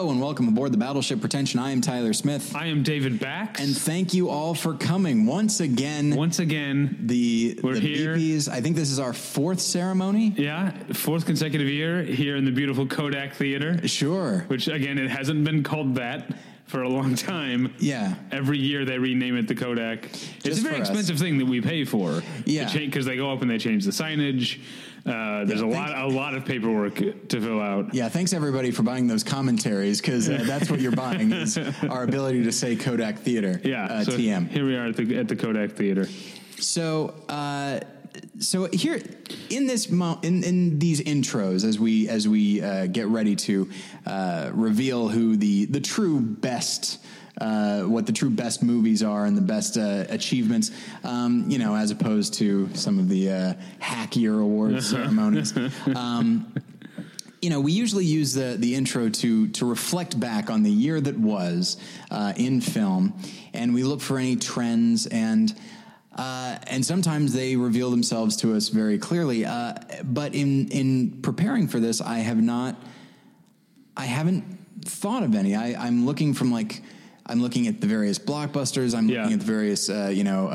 Hello and welcome aboard the Battleship Pretension. I am Tyler Smith. I am David Bax. And thank you all for coming once again. once again, the We're the here. BPs. I think this is our fourth ceremony. yeah, fourth consecutive year here in the beautiful Kodak Theater, Sure. which again, it hasn't been called that for a long time. Yeah. Every year they rename it the Kodak. it's a very for us. expensive thing that we pay for. Yeah. because they go up and they change the signage. Uh, there's Yeah, a thanks- lot, a lot of paperwork to fill out. Yeah, thanks everybody for buying those commentaries because uh, that's what you're buying is our ability to say Kodak Theater. Yeah, uh, so TM. Here we are at the at the Kodak Theater. So, uh, so here in this mo- in in these intros, as we as we uh, get ready to uh, reveal who the the true best. Uh, what the true best movies are and the best uh, achievements, um, you know, as opposed to some of the uh, hackier awards ceremonies. Um, you know, we usually use the the intro to to reflect back on the year that was uh, in film, and we look for any trends and. Uh, and sometimes they reveal themselves to us very clearly. Uh, but in in preparing for this, I have not, I haven't thought of any. I, I'm looking from like, I'm looking at the various blockbusters. I'm Yeah. looking at the various, uh, you know, uh,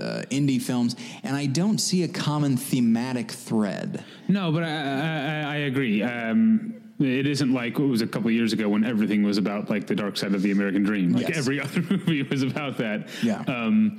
uh, indie films, and I don't see a common thematic thread. No, but I, I, I agree. Um, it isn't like it was a couple years ago when everything was about like the dark side of the American dream. Like Yes. every other movie was about that. Yeah. Um,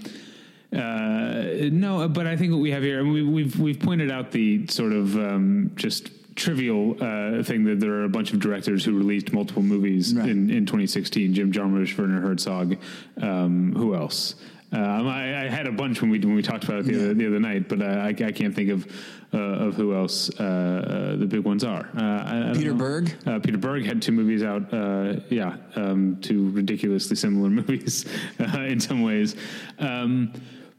uh, no, but I think what we have here, and we, we've we've pointed out the sort of um, just trivial uh, thing that there are a bunch of directors who released multiple movies Right. in, in 2016. Jim Jarmusch, Werner Herzog, um, who else? Um, I, I had a bunch when we when we talked about it the, Yeah. other, the other night, but uh, I, I can't think of uh, of who else uh, uh, the big ones are. Uh, I, Peter know. Berg? Uh, Peter Berg had two movies out. Uh, yeah, um, two ridiculously similar movies uh, in some ways. Um,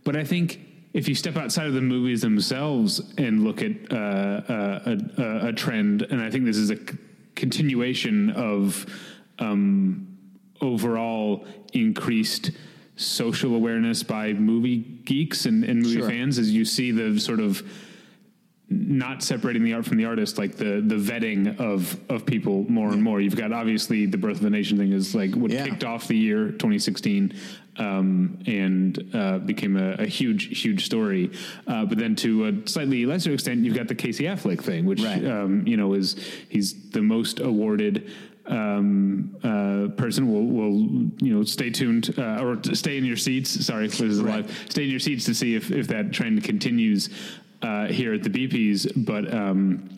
but I think if you step outside of the movies themselves and look at uh, uh, a, a, a trend, and I think this is a c- continuation of um, overall increased social awareness by movie geeks and, and movie Sure. fans, as you see the sort of not separating the art from the artist, like the the vetting of of people more and more. You've got obviously the Birth of a Nation thing is like what Yeah. kicked off the year 2016 um, and uh, became a, a huge huge story. Uh, but then to a slightly lesser extent, you've got the Casey Affleck thing, which Right. um, you know is he's the most awarded um, uh, person. Will will you know stay tuned uh, or stay in your seats? Sorry, this is Right. live. Stay in your seats to see if if that trend continues uh, here at the BPs. But um,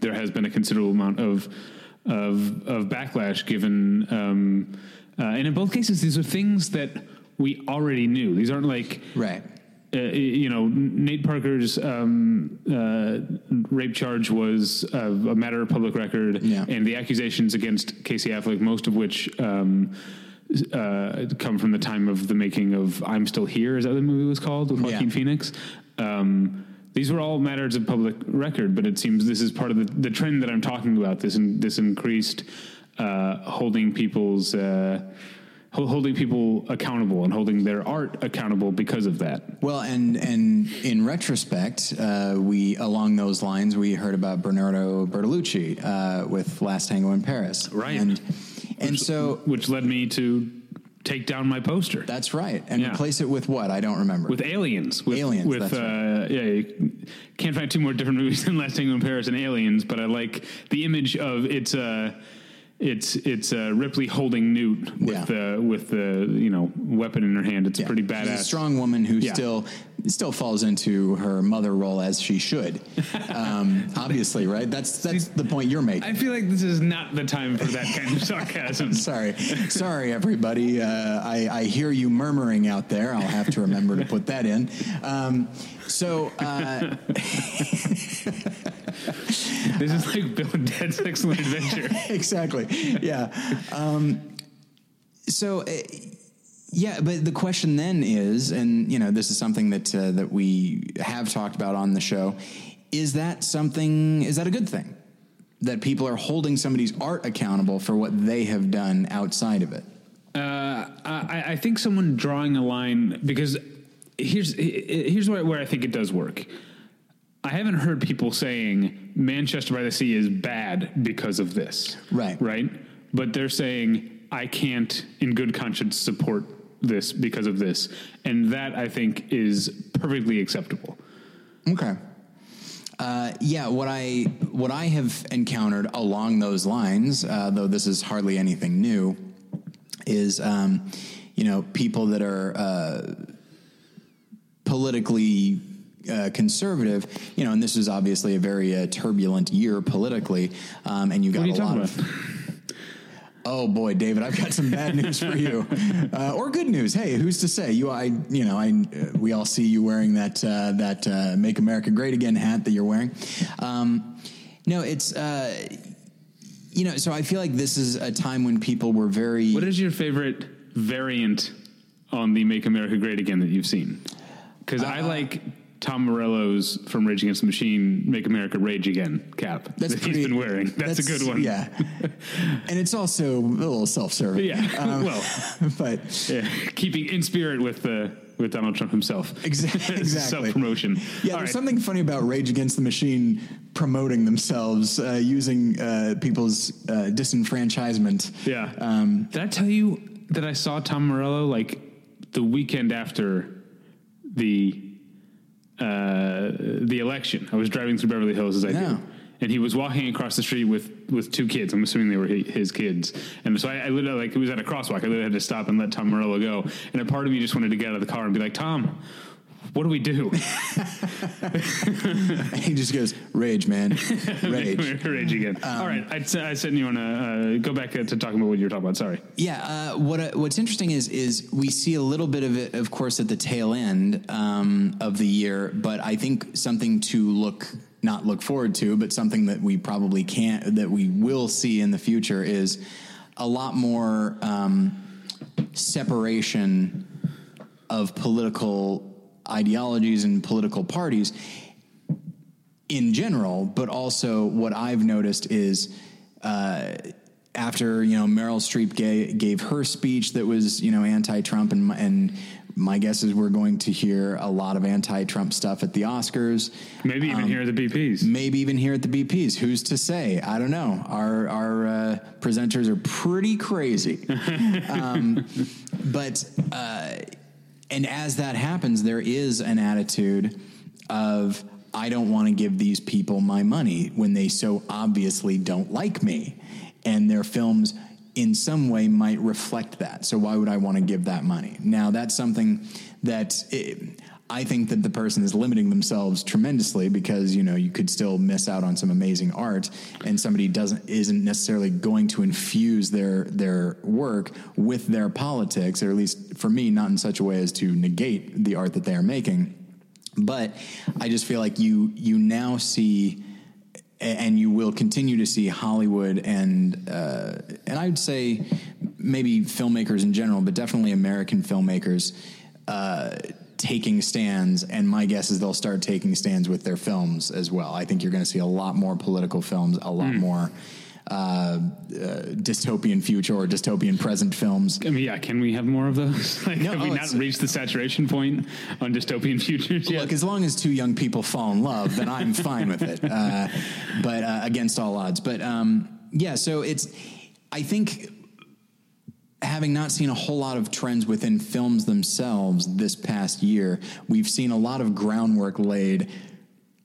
there has been a considerable amount of of, of backlash given, um, uh, and in both cases, these are things that we already knew. These aren't like Right. uh, you know, Nate Parker's um, uh, rape charge was uh, a matter of public record, Yeah. and the accusations against Casey Affleck, most of which um, uh, come from the time of the making of "I'm Still Here." Is that the movie was called with Joaquin Yeah. Phoenix? Um, these were all matters of public record, but it seems this is part of the, the trend that I'm talking about. This in, this increased uh, holding people's. Uh, Holding people accountable and holding their art accountable because of that. Well, and and in retrospect, uh, we along those lines we heard about Bernardo Bertolucci uh, with Last Tango in Paris, Right. And and so which led me to take down my poster that's right, and Yeah. replace it with what I don't remember. with aliens. With, Aliens, With that's uh, yeah, you can't find two more different movies than Last Tango in Paris and Aliens. But I like the image of it's uh, it's it's uh, Ripley holding Newt with Yeah. the with the you know weapon in her hand. It's Yeah. pretty She's badass. a strong woman who Yeah. still still falls into her mother role as she should. Um, obviously, right? That's that's the point you're making. I feel like this is not the time for that kind of sarcasm. Sorry, sorry, everybody. Uh, I, I hear you murmuring out there. I'll have to remember to put that in. Um, so, uh, This is like Bill and Ted's Excellent Adventure. exactly, yeah. Um, so, uh, yeah, but the question then is, and you know, this is something that uh, that we have talked about on the show. Is that something? Is that a good thing? That people are holding somebody's art accountable for what they have done outside of it. Uh, I, I think someone drawing a line because here's here's where, where I think it does work. I haven't heard people saying Manchester by the Sea is bad because of this. Right. Right. but they're saying I can't, in good conscience, support this because of this, and that I think is perfectly acceptable. Okay. Uh, yeah, what I what I have encountered along those lines, uh, though this is hardly anything new, is um, you know people that are uh, politically uh, conservative, you know, and this is obviously a very uh, turbulent year politically, um, and you got you a lot of. Oh boy, David, I've got some bad news for you, uh, or good news. Hey, who's to say? You, I, you know, I, we all see you wearing that uh, that uh, "Make America Great Again" hat that you're wearing. Um, no, it's, uh, you know, so I feel like this is a time when people were very. What is your favorite variant on the "Make America Great Again" that you've seen? Because Uh, I like Tom Morello's from Rage Against the Machine "Make America Rage Again" cap That's that pretty, he's been wearing. That's, a good one. Yeah, and it's also a little self-serving. Yeah. Um, well, but yeah. keeping in spirit with the with Donald Trump himself. Exa- exactly. Self promotion. Yeah, there's something funny about Rage Against the Machine promoting themselves uh, using uh, people's uh, disenfranchisement. Yeah. Um, Did I tell you that I saw Tom Morello like the weekend after the uh, the election? I was driving through Beverly Hills as I No. do, and he was walking across the street with with two kids. I'm assuming they were his kids, and so I, I literally like it was at a crosswalk. I literally had to stop and let Tom Morello go, and a part of me just wanted to get out of the car and be like, Tom. What do we do? he just goes, Rage, man. Rage. Rage again. All right, I, I said you want to uh, go back to talking about what you were talking about. Sorry. Yeah, uh, what uh, what's interesting is is we see a little bit of it, of course, at the tail end um, of the year. But I think something to look not look forward to, but something that we probably can't that we will see in the future is a lot more um, separation of political ideologies and political parties in general, but also what I've noticed is uh, after you know Meryl Streep gave, gave her speech that was you know anti-Trump, and my, and my guess is we're going to hear a lot of anti-Trump stuff at the Oscars. Maybe even here at the BPs. Maybe even here at the BPs. Who's to say? I don't know. Our our uh, presenters are pretty crazy, um, but uh, and as that happens, there is an attitude of I don't want to give these people my money when they so obviously don't like me, and their films in some way might reflect that. So why would I want to give that money? Now that's something that. It, I think that the person is limiting themselves tremendously because you know you could still miss out on some amazing art, and somebody doesn't isn't necessarily going to infuse their their work with their politics, or at least for me, not in such a way as to negate the art that they are making. But I just feel like you you now see, and you will continue to see Hollywood and uh, and I'd say maybe filmmakers in general, but definitely American filmmakers. Uh, taking stands, and my guess is they'll start taking stands with their films as well. I think you're going to see a lot more political films, a lot more uh, uh, dystopian future or dystopian present films. I mean, yeah, can we have more of those? like, No, have we oh, not reached the saturation point on dystopian futures yet? Look, as long as two young people fall in love, then I'm fine with it. Uh, but uh, against all odds. But um, yeah, so it's. I think having not seen a whole lot of trends within films themselves this past year, we've seen a lot of groundwork laid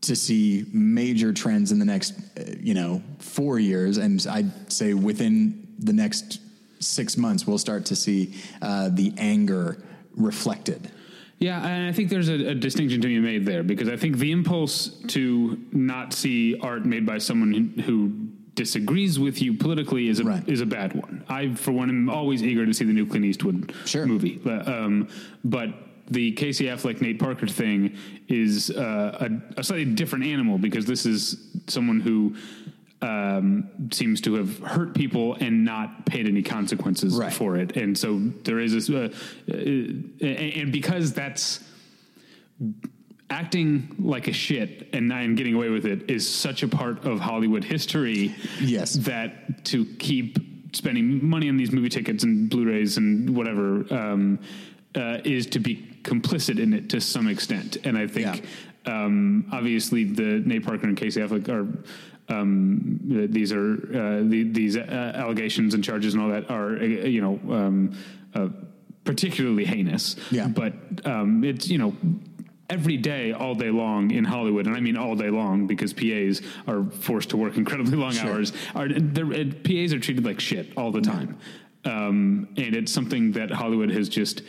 to see major trends in the next, uh, you know, four years, and I'd say within the next six months, we'll start to see uh, the anger reflected. Yeah, and I think there's a, a distinction to be made there because I think the impulse to not see art made by someone who- who disagrees with you politically is a Right. is a bad one. I, for one, am always eager to see the new Clint Eastwood Sure. movie, but, um, but the Casey Affleck Nate Parker thing is uh, a, a slightly different animal because this is someone who. Um, seems to have hurt people and not paid any consequences Right. for it, and so there is this, uh, uh, and because that's acting like a shit and and getting away with it is such a part of Hollywood history. Yes. that to keep spending money on these movie tickets and Blu-rays and whatever um, uh, is to be complicit in it to some extent. And I think um, obviously the Nate Parker and Casey Affleck are um, these are uh, the, these uh, allegations and charges and all that are uh, you know um, uh, particularly heinous. Yeah. But um, it's you know every day, all day long in Hollywood, and I mean all day long because PAs are forced to work incredibly long Sure. hours. Are uh, PAs are treated like shit all the time, um, and it's something that Hollywood has just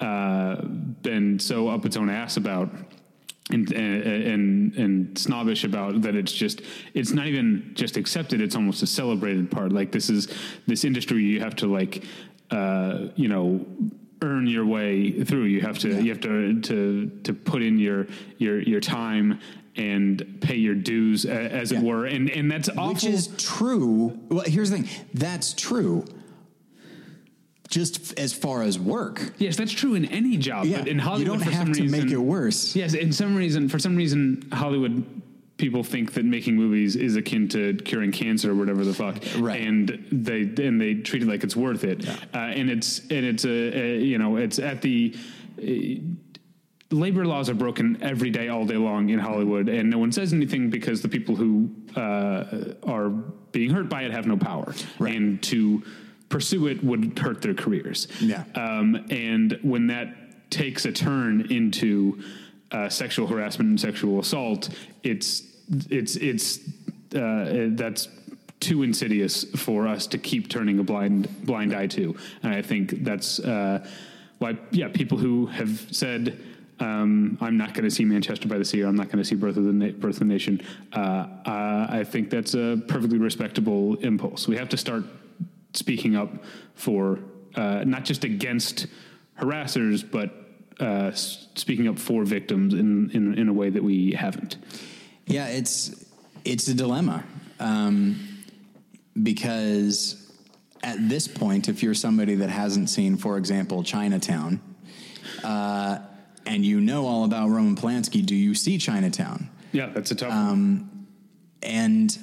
uh, been so up its own ass about. And, and and snobbish about that it's just it's not even just accepted it's almost a celebrated part like this is this industry you have to like uh, you know earn your way through you have to you have to to to put in your your your time and pay your dues as it were and and that's awful Which is true. Well, here's the thing. That's true. Just as far as work. yes that's true in any job Yeah. but in Hollywood you don't for have some to reason make it worse. Yes, in some reason, for some reason, Hollywood people think that making movies is akin to curing cancer or whatever the fuck, Right. And they and they treat it like it's worth it, uh, and it's and it's a, a you know it's at the. Uh, Labor laws are broken every day, all day long in Hollywood, and no one says anything because the people who uh, are being hurt by it have no power, Right. and to pursue it would hurt their careers. Yeah. Um, and when that takes a turn into uh, sexual harassment and sexual assault, it's it's it's uh, that's too insidious for us to keep turning a blind blind eye to. And I think that's uh, why, yeah, people who have said. Um, I'm not going to see Manchester by the Sea, or I'm not going to see Birth of the Na- Birth of the Nation. Uh, uh, I think that's a perfectly respectable impulse. We have to start speaking up for uh, not just against harassers, but uh, speaking up for victims in, in in a way that we haven't. Yeah, it's it's a dilemma um, because at this point, if you're somebody that hasn't seen, for example, Chinatown, uh, and you know all about Roman Polanski, do you see Chinatown? Yeah, that's a tough. Um, and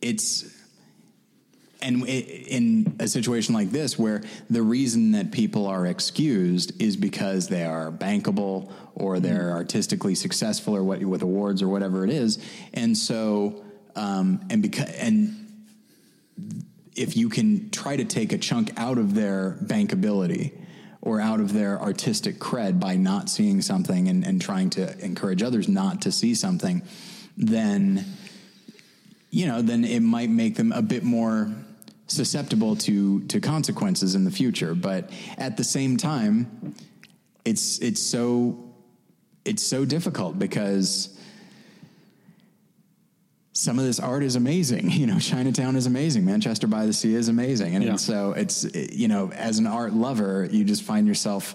it's and in a situation like this where the reason that people are excused is because they are bankable or they're artistically successful or what with awards or whatever it is. And so um, and because and if you can try to take a chunk out of their bankability or out of their artistic cred by not seeing something and, and trying to encourage others not to see something, then you know, then it might make them a bit more susceptible to to consequences in the future. But at the same time, it's it's so it's so difficult because some of this art is amazing. You know, Chinatown is amazing. Manchester by the Sea is amazing. And, Yeah. and so it's, you know, as an art lover, you just find yourself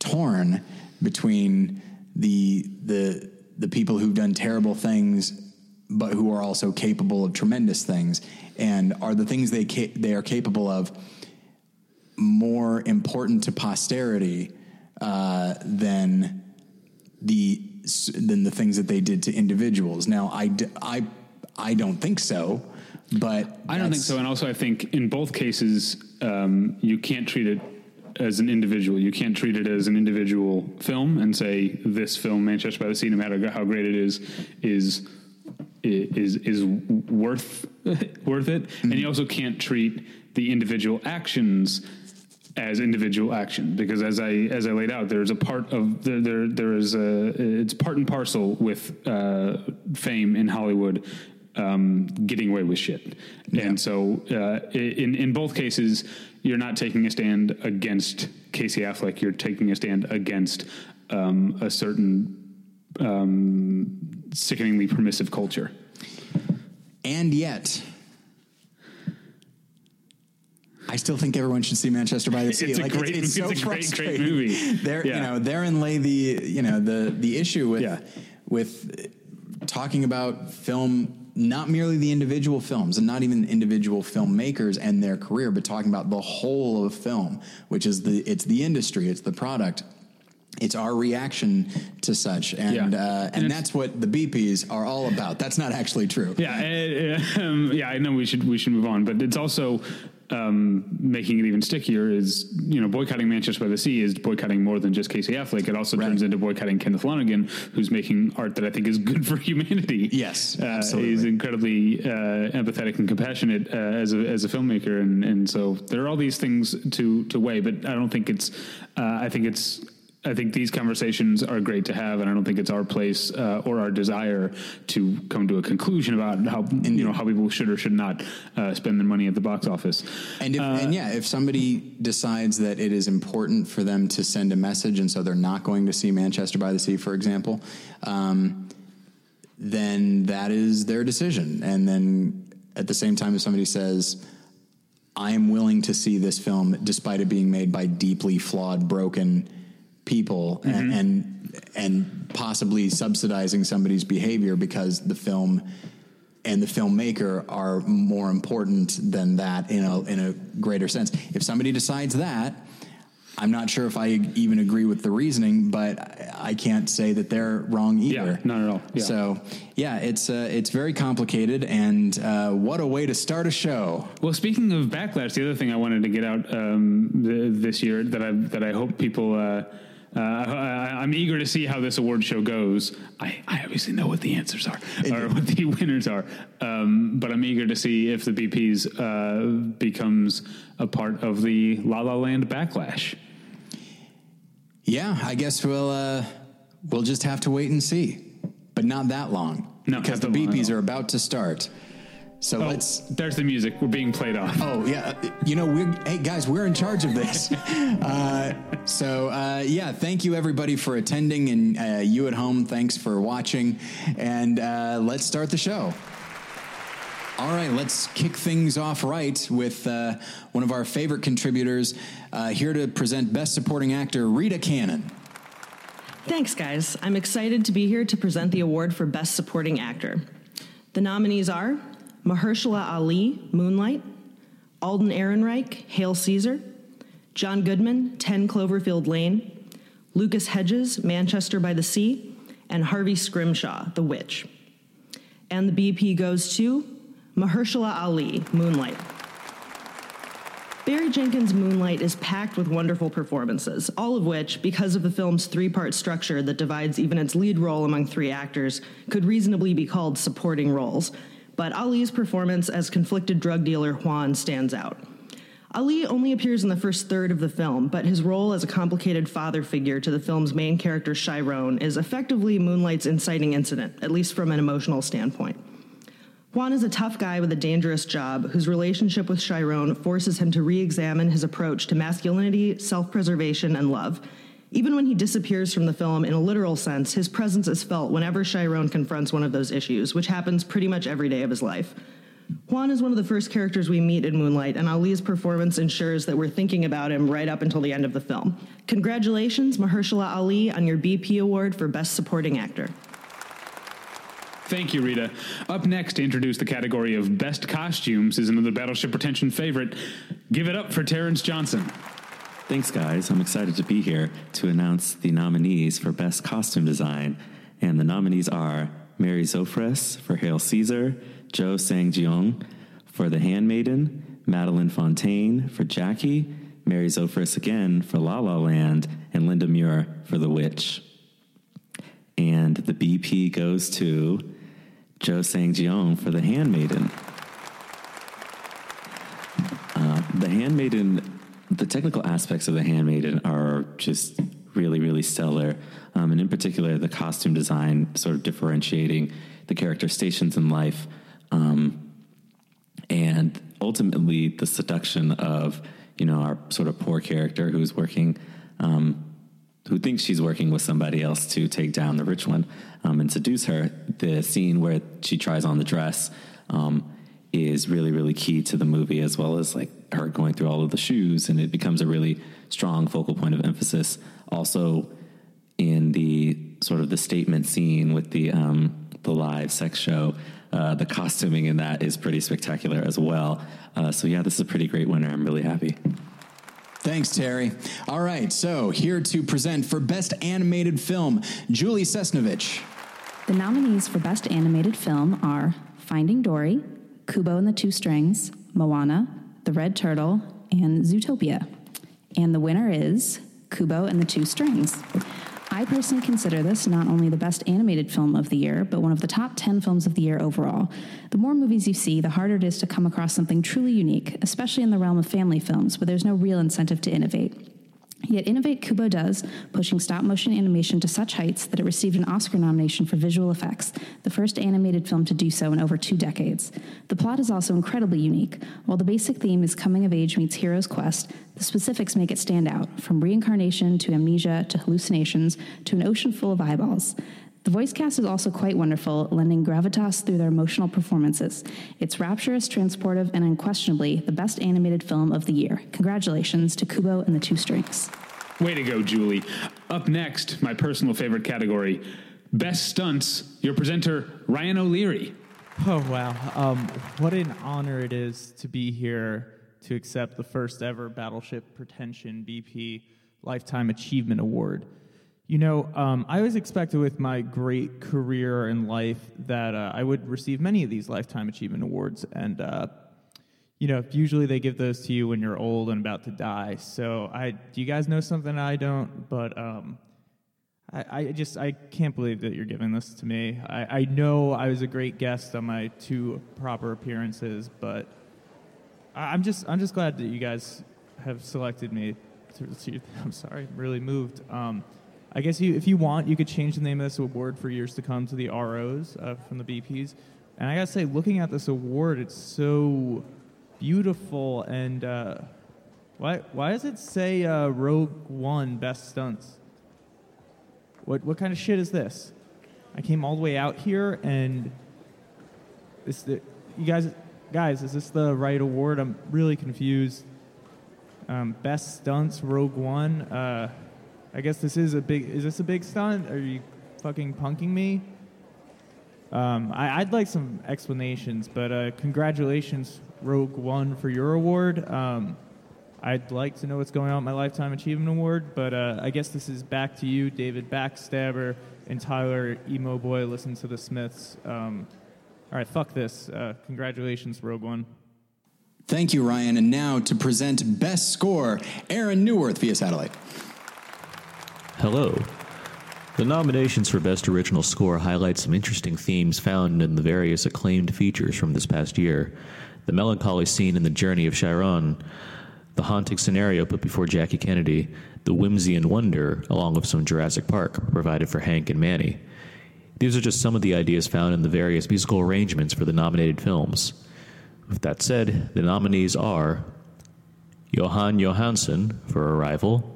torn between the, the, the people who've done terrible things, but who are also capable of tremendous things. And are the things they, ca- they are capable of more important to posterity uh, than the than the things that they did to individuals. Now, I, d- I, I don't think so, but I don't think so. And also, I think in both cases, um, you can't treat it as an individual. You can't treat it as an individual film and say this film, Manchester by the Sea, no matter how great it is, is is is worth worth it. And you also can't treat the individual actions as individual action because as I as I laid out, there's a part of there there, there is a it's part and parcel with uh, fame in Hollywood. Um, getting away with shit, and so uh, in in both cases, you're not taking a stand against Casey Affleck. You're taking a stand against um, a certain um, sickeningly permissive culture. And yet, I still think everyone should see Manchester by the Sea. It's a great- it's a great, great movie. There, you know, therein lay the you know the the issue with Yeah. with talking about film. Not merely the individual films and not even individual filmmakers and their career, but talking about the whole of film, which is the it's the industry, it's the product, it's our reaction to such, and Yeah. uh, And and that's what the BPs are all about. That's not actually true. Yeah, uh, um, yeah. I know we should we should move on, but it's also um, making it even stickier is you know boycotting Manchester by the Sea is boycotting more than just Casey Affleck. It also Right. turns into boycotting Kenneth Lonergan, who's making art that I think is good for humanity. Yes, uh, absolutely. he's incredibly uh, empathetic and compassionate uh, as a as a filmmaker, and and so there are all these things to to weigh. But I don't think it's. Uh, I think it's. I think these conversations are great to have, and I don't think it's our place uh, or our desire to come to a conclusion about how you know how people should or should not uh, spend their money at the box office. And if, and yeah, if somebody decides that it is important for them to send a message, and so they're not going to see Manchester by the Sea, for example, um, then that is their decision. And then at the same time, if somebody says, "I am willing to see this film, despite it being made by deeply flawed, broken people," and, and and possibly subsidizing somebody's behavior because the film and the filmmaker are more important than that in a in a greater sense. If somebody decides that, I'm not sure if I even agree with the reasoning, but I can't say that they're wrong either. Yeah, not at all. Yeah. So yeah, it's uh, it's very complicated, and uh, what a way to start a show. Well, speaking of backlash, the other thing I wanted to get out um, th- this year that I that I hope people. Uh, uh, I, I'm eager to see how this award show goes. I, I obviously know what the answers are or what the winners are, um, but I'm eager to see if the BP's uh, becomes a part of the La La Land backlash. Yeah, I guess we'll uh, we'll just have to wait and see, but not that long No, because the that long at BPs are about to start. So Oh, let's there's the music. We're being played off. Oh yeah, you know we're hey guys, we're in charge of this. uh, so uh, yeah, thank you everybody for attending, and uh, you at home, thanks for watching, and uh, let's start the show. All right, let's kick things off right with uh, one of our favorite contributors uh, here to present Best Supporting Actor, Rita Cannon. Thanks, guys. I'm excited to be here to present the award for Best Supporting Actor. The nominees are Mahershala Ali, Moonlight, Alden Ehrenreich, Hail Caesar, John Goodman, 10 Cloverfield Lane, Lucas Hedges, Manchester by the Sea, and Harvey Scrimshaw, The Witch. And the BP goes to Mahershala Ali, Moonlight. Barry Jenkins' Moonlight is packed with wonderful performances, all of which, because of the film's three part structure that divides even its lead role among three actors, could reasonably be called supporting roles. But Ali's performance as conflicted drug dealer Juan stands out. Ali only appears in the first third of the film, but his role as a complicated father figure to the film's main character Chiron is effectively Moonlight's inciting incident, at least from an emotional standpoint. Juan is a tough guy with a dangerous job whose relationship with Chiron forces him to re examine his approach to masculinity, self preservation, and love. Even when he disappears from the film in a literal sense, his presence is felt whenever Chiron confronts one of those issues, which happens pretty much every day of his life. Juan is one of the first characters we meet in Moonlight, and Ali's performance ensures that we're thinking about him right up until the end of the film. Congratulations, Mahershala Ali, on your BP Award for Best Supporting Actor. Thank you, Rita. Up next to introduce the category of Best Costumes is another Battleship Pretension favorite. Give it up for Terrence Johnson. Thanks, guys. I'm excited to be here to announce the nominees for Best Costume Design. And the nominees are Mary Zophres for Hail Caesar, Joe Sang-jeong for The Handmaiden, Madeline Fontaine for Jackie, Mary Zophres again for La La Land, and Linda Muir for The Witch. And the BP goes to Joe Sang-jeong for The Handmaiden. Uh, the Handmaiden, the technical aspects of The Handmaiden are just really, really stellar. Um, and in particular, the costume design sort of differentiating the character stations in life. Um, and ultimately, the seduction of, you know, our sort of poor character who's working, um, who thinks she's working with somebody else to take down the rich one um, and seduce her. The scene where she tries on the dress um, is really, really key to the movie, as well as like her going through all of the shoes, and it becomes a really strong focal point of emphasis. Also, in the sort of the statement scene with the um, the live sex show, uh, the costuming in that is pretty spectacular as well. Uh, so yeah, this is a pretty great winner. I'm really happy. Thanks, Terry. All right, so here to present for Best Animated Film, Julie Sesnovich. The nominees for Best Animated Film are Finding Dory, Kubo and the Two Strings, Moana, The Red Turtle, and Zootopia. And the winner is Kubo and the Two Strings. I personally consider this not only the best animated film of the year, but one of the top 10 films of the year overall. The more movies you see, the harder it is to come across something truly unique, especially in the realm of family films, where there's no real incentive to innovate. Yet Innovate Kubo does, pushing stop motion animation to such heights that it received an Oscar nomination for visual effects, the first animated film to do so in over two decades. The plot is also incredibly unique. While the basic theme is coming of age meets hero's quest, the specifics make it stand out, from reincarnation to amnesia to hallucinations to an ocean full of eyeballs. The voice cast is also quite wonderful, lending gravitas through their emotional performances. It's rapturous, transportive, and unquestionably the best animated film of the year. Congratulations to Kubo and the Two Strings. Way to go, Julie. Up next, my personal favorite category Best Stunts, your presenter, Ryan O'Leary. Oh, wow. Um, what an honor it is to be here to accept the first ever Battleship Pretension BP Lifetime Achievement Award. You know, um, I always expected with my great career in life that uh, I would receive many of these Lifetime Achievement Awards. And, uh, you know, usually they give those to you when you're old and about to die. So, I, do you guys know something I don't? But um, I, I just I can't believe that you're giving this to me. I, I know I was a great guest on my two proper appearances, but I, I'm just I'm just glad that you guys have selected me. I'm sorry, I'm really moved. Um, I guess you, if you want, you could change the name of this award for years to come to the ROs uh, from the BPs. And I gotta say, looking at this award, it's so beautiful. And uh, why why does it say uh, Rogue One Best Stunts? What what kind of shit is this? I came all the way out here, and this the, you guys guys, is this the right award? I'm really confused. Um, best stunts, Rogue One. Uh, I guess this is a big. Is this a big stunt? Are you fucking punking me? Um, I, would like some explanations, but uh, congratulations, Rogue One, for your award. Um, I'd like to know what's going on with my Lifetime Achievement Award, but uh, I guess this is back to you, David Backstabber, and Tyler Emo Boy. Listen to the Smiths. Um, all right, fuck this. Uh, congratulations, Rogue One. Thank you, Ryan. And now to present Best Score, Aaron Newworth via satellite. Hello. The nominations for Best Original Score highlight some interesting themes found in the various acclaimed features from this past year. The melancholy scene in The Journey of Chiron, the haunting scenario put before Jackie Kennedy, the whimsy and wonder, along with some Jurassic Park, provided for Hank and Manny. These are just some of the ideas found in the various musical arrangements for the nominated films. With that said, the nominees are Jóhann Jóhannsson for Arrival,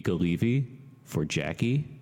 Mica Levi for Jackie.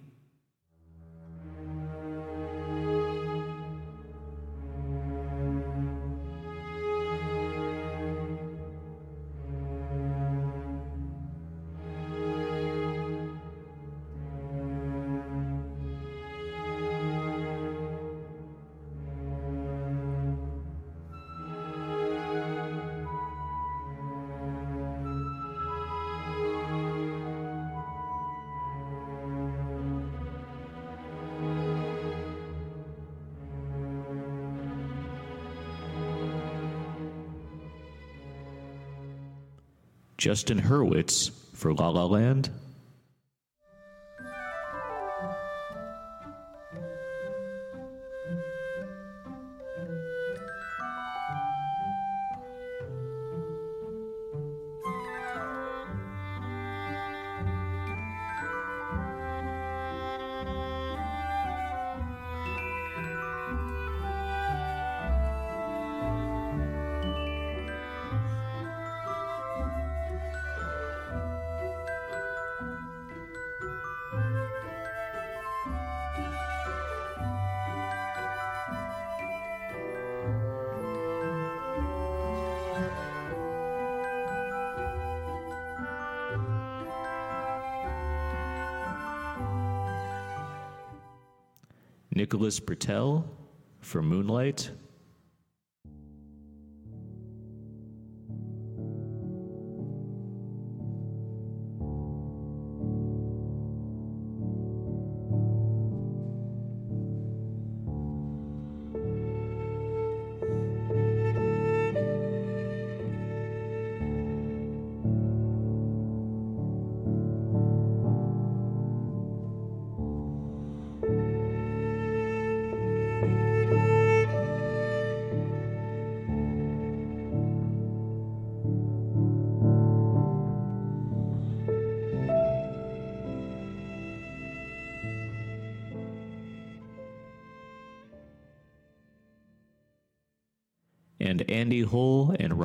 Justin Hurwitz for La La Land. Nicholas Britell for Moonlight.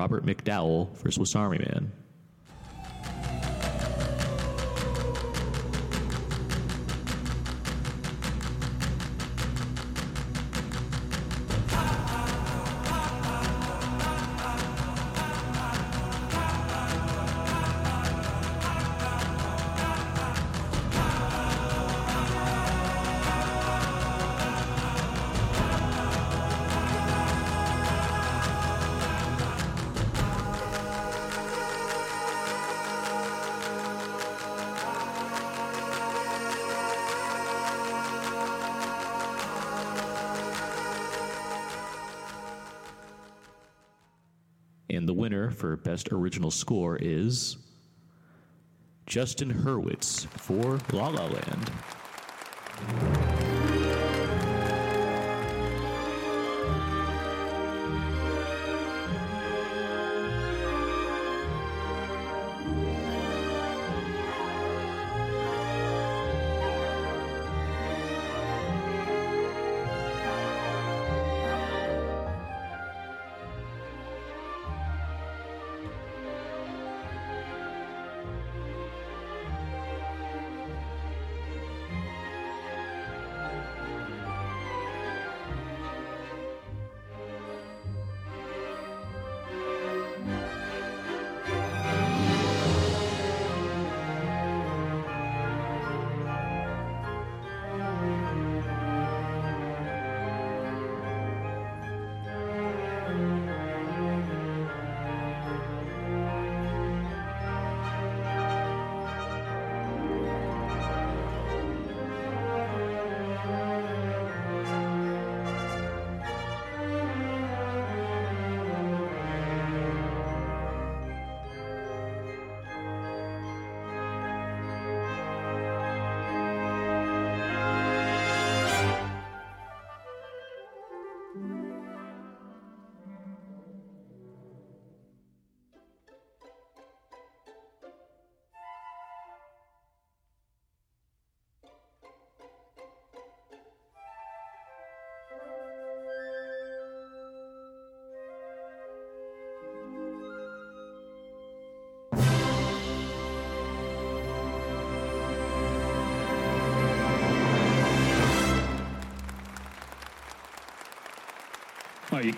Robert McDowell for Swiss Army Man. And the winner for Best Original Score is Justin Hurwitz for La La Land.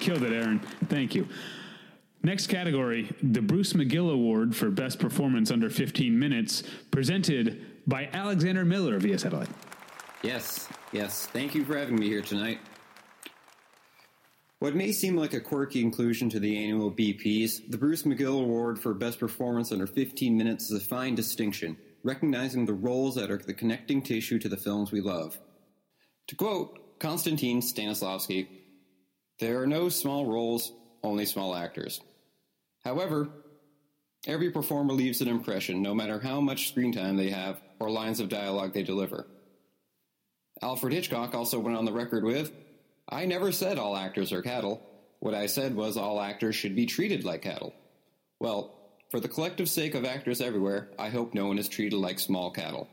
Killed it, Aaron. Thank you. Next category the Bruce McGill Award for Best Performance Under 15 Minutes, presented by Alexander Miller via satellite. Yes, yes. Thank you for having me here tonight. What may seem like a quirky inclusion to the annual BPs, the Bruce McGill Award for Best Performance Under 15 Minutes is a fine distinction, recognizing the roles that are the connecting tissue to the films we love. To quote Konstantin Stanislavski, there are no small roles, only small actors. However, every performer leaves an impression, no matter how much screen time they have or lines of dialogue they deliver. Alfred Hitchcock also went on the record with, I never said all actors are cattle. What I said was all actors should be treated like cattle. Well, for the collective sake of actors everywhere, I hope no one is treated like small cattle.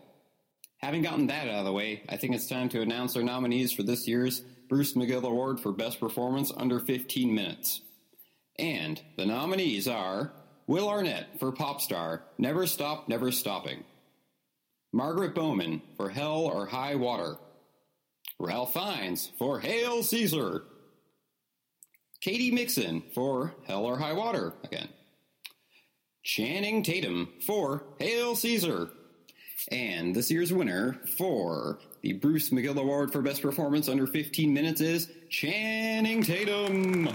Having gotten that out of the way, I think it's time to announce our nominees for this year's Bruce McGill Award for Best Performance Under 15 Minutes. And the nominees are Will Arnett for Popstar, Never Stop, Never Stopping. Margaret Bowman for Hell or High Water. Ralph Fiennes for Hail Caesar. Katie Mixon for Hell or High Water again. Channing Tatum for Hail Caesar. And this year's winner for The Bruce McGill Award for Best Performance Under 15 Minutes is Channing Tatum.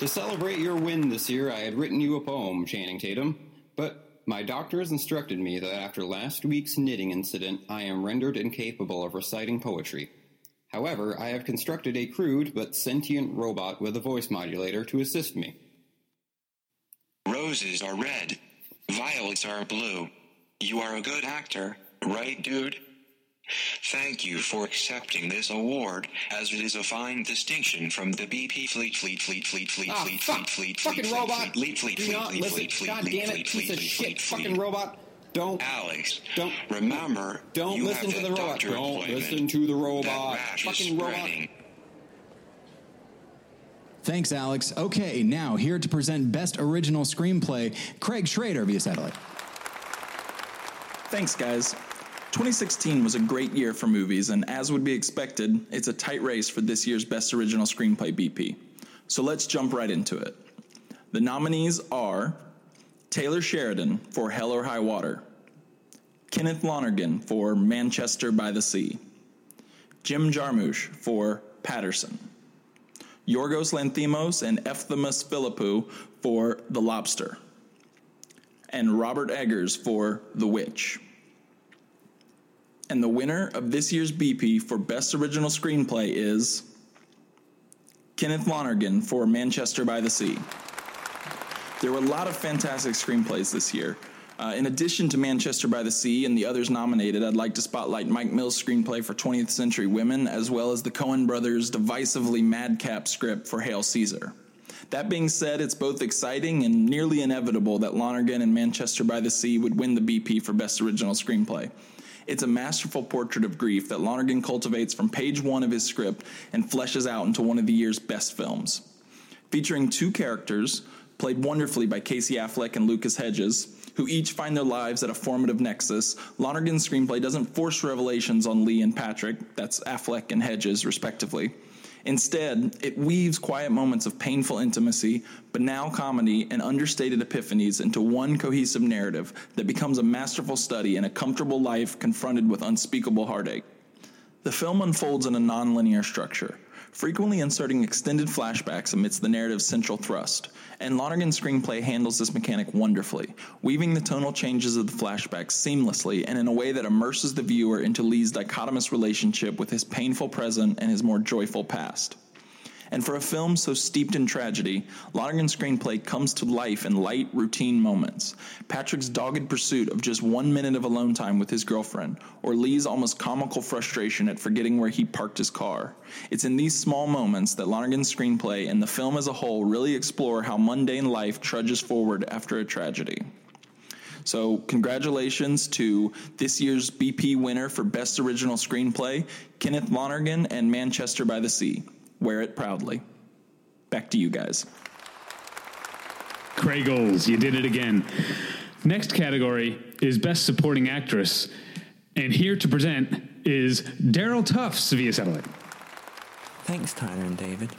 To celebrate your win this year, I had written you a poem, Channing Tatum, but my doctor has instructed me that after last week's knitting incident, I am rendered incapable of reciting poetry. However, I have constructed a crude but sentient robot with a voice modulator to assist me. Roses are red. Violets are blue. You are a good actor, right, dude? Thank you for accepting this award, as it is a fine distinction from the BP Fleet Fleet Fleet Fleet Fleet Ah, Fleet fuck. Fleet Fleet Fucking Fleet robot. Fleet Fleet Do Fleet not Fleet listen. Fleet Fleet God Fleet damn it, Fleet piece Fleet of Fleet shit. Fleet Fucking Fleet robot. Don't. Alex, Don't. remember Don't you listen have to the that robot. doctor Don't appointment. listen to the That robot. rash is Fucking robot. spreading. Thanks, Alex. Okay, now here to present Best Original Screenplay, Craig Schrader via satellite. Thanks, guys. 2016 was a great year for movies, and as would be expected, it's a tight race for this year's Best Original Screenplay BP. So let's jump right into it. The nominees are Taylor Sheridan for Hell or High Water, Kenneth Lonergan for Manchester by the Sea, Jim Jarmusch for Paterson, Yorgos Lanthimos and Efthimis Filippou for The Lobster, and Robert Eggers for The Witch. And the winner of this year's BP for Best Original Screenplay is Kenneth Lonergan for Manchester by the Sea. There were a lot of fantastic screenplays this year. Uh, in addition to Manchester by the Sea and the others nominated, I'd like to spotlight Mike Mills' screenplay for 20th Century Women, as well as the Coen brothers' divisively madcap script for Hail Caesar. That being said, it's both exciting and nearly inevitable that Lonergan and Manchester by the Sea would win the BP for Best Original Screenplay. It's a masterful portrait of grief that Lonergan cultivates from page one of his script and fleshes out into one of the year's best films. Featuring two characters, played wonderfully by Casey Affleck and Lucas Hedges, who each find their lives at a formative nexus, Lonergan's screenplay doesn't force revelations on Lee and Patrick, that's Affleck and Hedges, respectively. Instead, it weaves quiet moments of painful intimacy, banal comedy, and understated epiphanies into one cohesive narrative that becomes a masterful study in a comfortable life confronted with unspeakable heartache. The film unfolds in a nonlinear structure, frequently inserting extended flashbacks amidst the narrative's central thrust, and Lonergan's screenplay handles this mechanic wonderfully, weaving the tonal changes of the flashbacks seamlessly and in a way that immerses the viewer into Lee's dichotomous relationship with his painful present and his more joyful past. And for a film so steeped in tragedy, Lonergan's screenplay comes to life in light, routine moments. Patrick's dogged pursuit of just one minute of alone time with his girlfriend, or Lee's almost comical frustration at forgetting where he parked his car. It's in these small moments that Lonergan's screenplay and the film as a whole really explore how mundane life trudges forward after a tragedy. So, congratulations to this year's BP winner for Best Original Screenplay, Kenneth Lonergan and Manchester by the Sea. Wear it proudly. Back to you guys. Kraggles, you did it again. Next category is Best Supporting Actress. And here to present is Daryl Tufts via satellite. Thanks, Tyler and David.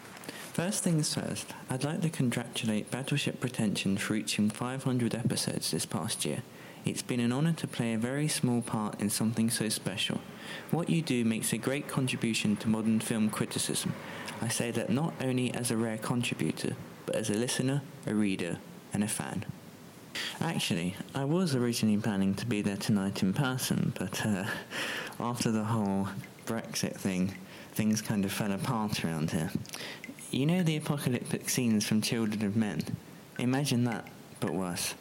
First things first, I'd like to congratulate Battleship Pretension for reaching 500 episodes this past year. It's been an honour to play a very small part in something so special. What you do makes a great contribution to modern film criticism. I say that not only as a rare contributor, but as a listener, a reader, and a fan. Actually, I was originally planning to be there tonight in person, but uh, after the whole Brexit thing, things kind of fell apart around here. You know the apocalyptic scenes from Children of Men? Imagine that, but worse.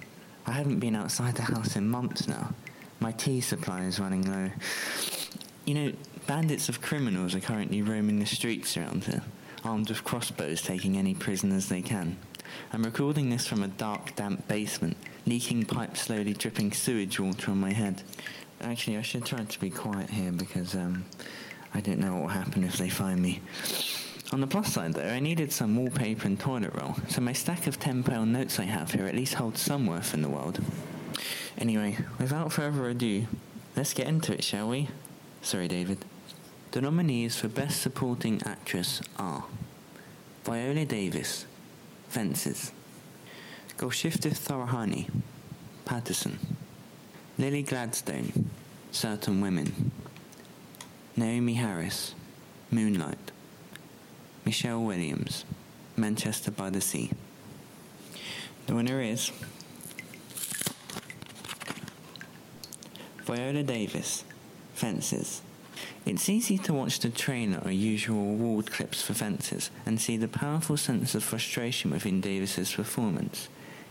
I haven't been outside the house in months now. My tea supply is running low. You know, bandits of criminals are currently roaming the streets around here, armed with crossbows taking any prisoners they can. I'm recording this from a dark, damp basement, leaking pipes slowly dripping sewage water on my head. Actually, I should try to be quiet here because um, I don't know what will happen if they find me. On the plus side, though, I needed some wallpaper and toilet roll, so my stack of £10 notes I have here at least holds some worth in the world. Anyway, without further ado, let's get into it, shall we? Sorry, David. The nominees for Best Supporting Actress are Viola Davis, Fences, Golshifteh Farahani, Paterson, Lily Gladstone, Certain Women, Naomie Harris, Moonlight. Michelle Williams, Manchester by the Sea. The winner is Viola Davis, Fences. It's easy to watch the trailer or usual award clips for Fences and see the powerful sense of frustration within Davis's performance.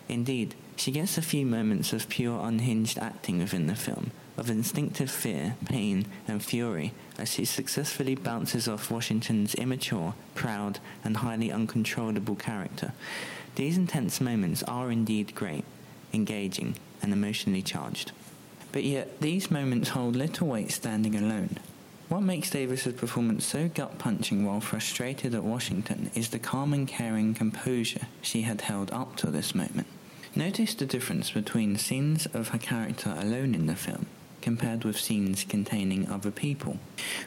Indeed, she gets a few moments of pure unhinged acting within the film, of instinctive fear, pain, and fury as she successfully bounces off Washington's immature, proud, and highly uncontrollable character. These intense moments are indeed great, engaging, and emotionally charged. But yet, these moments hold little weight standing alone. What makes Davis's performance so gut punching while frustrated at Washington is the calm and caring composure she had held up to this moment. Notice the difference between scenes of her character alone in the film compared with scenes containing other people.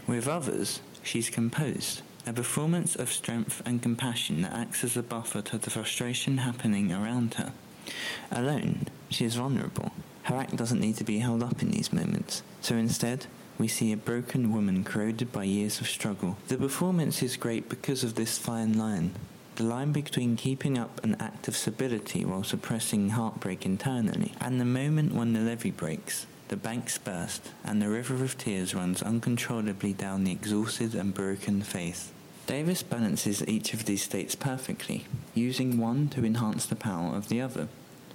With others, she's composed, a performance of strength and compassion that acts as a buffer to the frustration happening around her. Alone, she is vulnerable. Her act doesn't need to be held up in these moments, so instead, we see a broken woman corroded by years of struggle. The performance is great because of this fine line. The line between keeping up an act of stability while suppressing heartbreak internally, and the moment when the levee breaks, the banks burst, and the river of tears runs uncontrollably down the exhausted and broken face. Davis balances each of these states perfectly, using one to enhance the power of the other.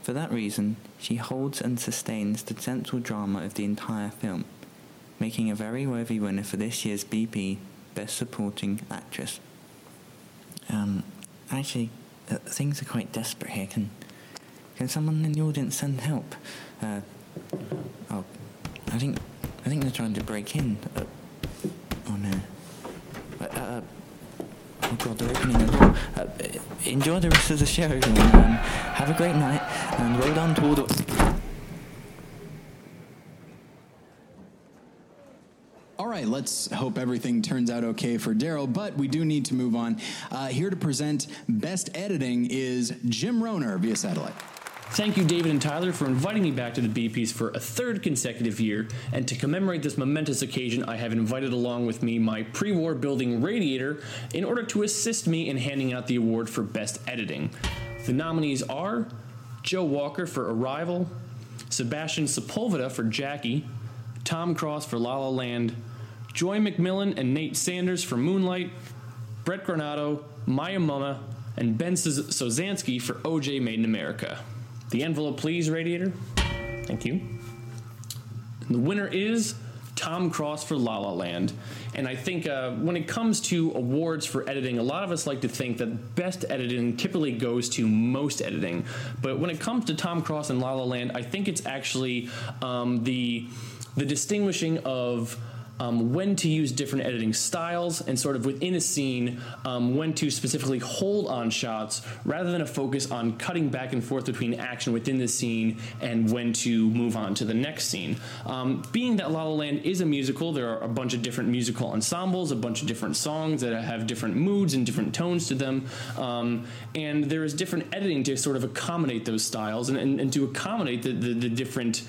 For that reason, she holds and sustains the central drama of the entire film, making a very worthy winner for this year's BP Best Supporting Actress. Um, actually, uh, things are quite desperate here. Can can someone in the audience send help? Uh, oh, I think I think they're trying to break in. Uh, oh no. Uh, uh, opening. Uh, enjoy the rest of the show, everyone. Um, have a great night, and well done to all the. All right, let's hope everything turns out okay for Daryl, but we do need to move on. Uh, here to present Best Editing is Jim Rohner via satellite. Thank you, David and Tyler, for inviting me back to the BPs for a third consecutive year. And to commemorate this momentous occasion, I have invited along with me my pre war building radiator in order to assist me in handing out the award for Best Editing. The nominees are Joe Walker for Arrival, Sebastian Sepulveda for Jackie, Tom Cross for La La Land, Joi McMillon and Nate Sanders for Moonlight, Bret Granato, Maya Mumma, and Ben Sozanski for OJ Made in America. The envelope, please, Radiator. Thank you. And the winner is Tom Cross for La La Land. And I think uh, when it comes to awards for editing, a lot of us like to think that best editing typically goes to most editing. But when it comes to Tom Cross and La La Land, I think it's actually um, the the distinguishing of um, when to use different editing styles and sort of within a scene um, when to specifically hold on shots rather than a focus on cutting back and forth between action within the scene and when to move on to the next scene. Um, being that La La Land is a musical, there are a bunch of different musical ensembles, a bunch of different songs that have different moods and different tones to them, um, and there is different editing to sort of accommodate those styles and, and, and to accommodate the, the, the different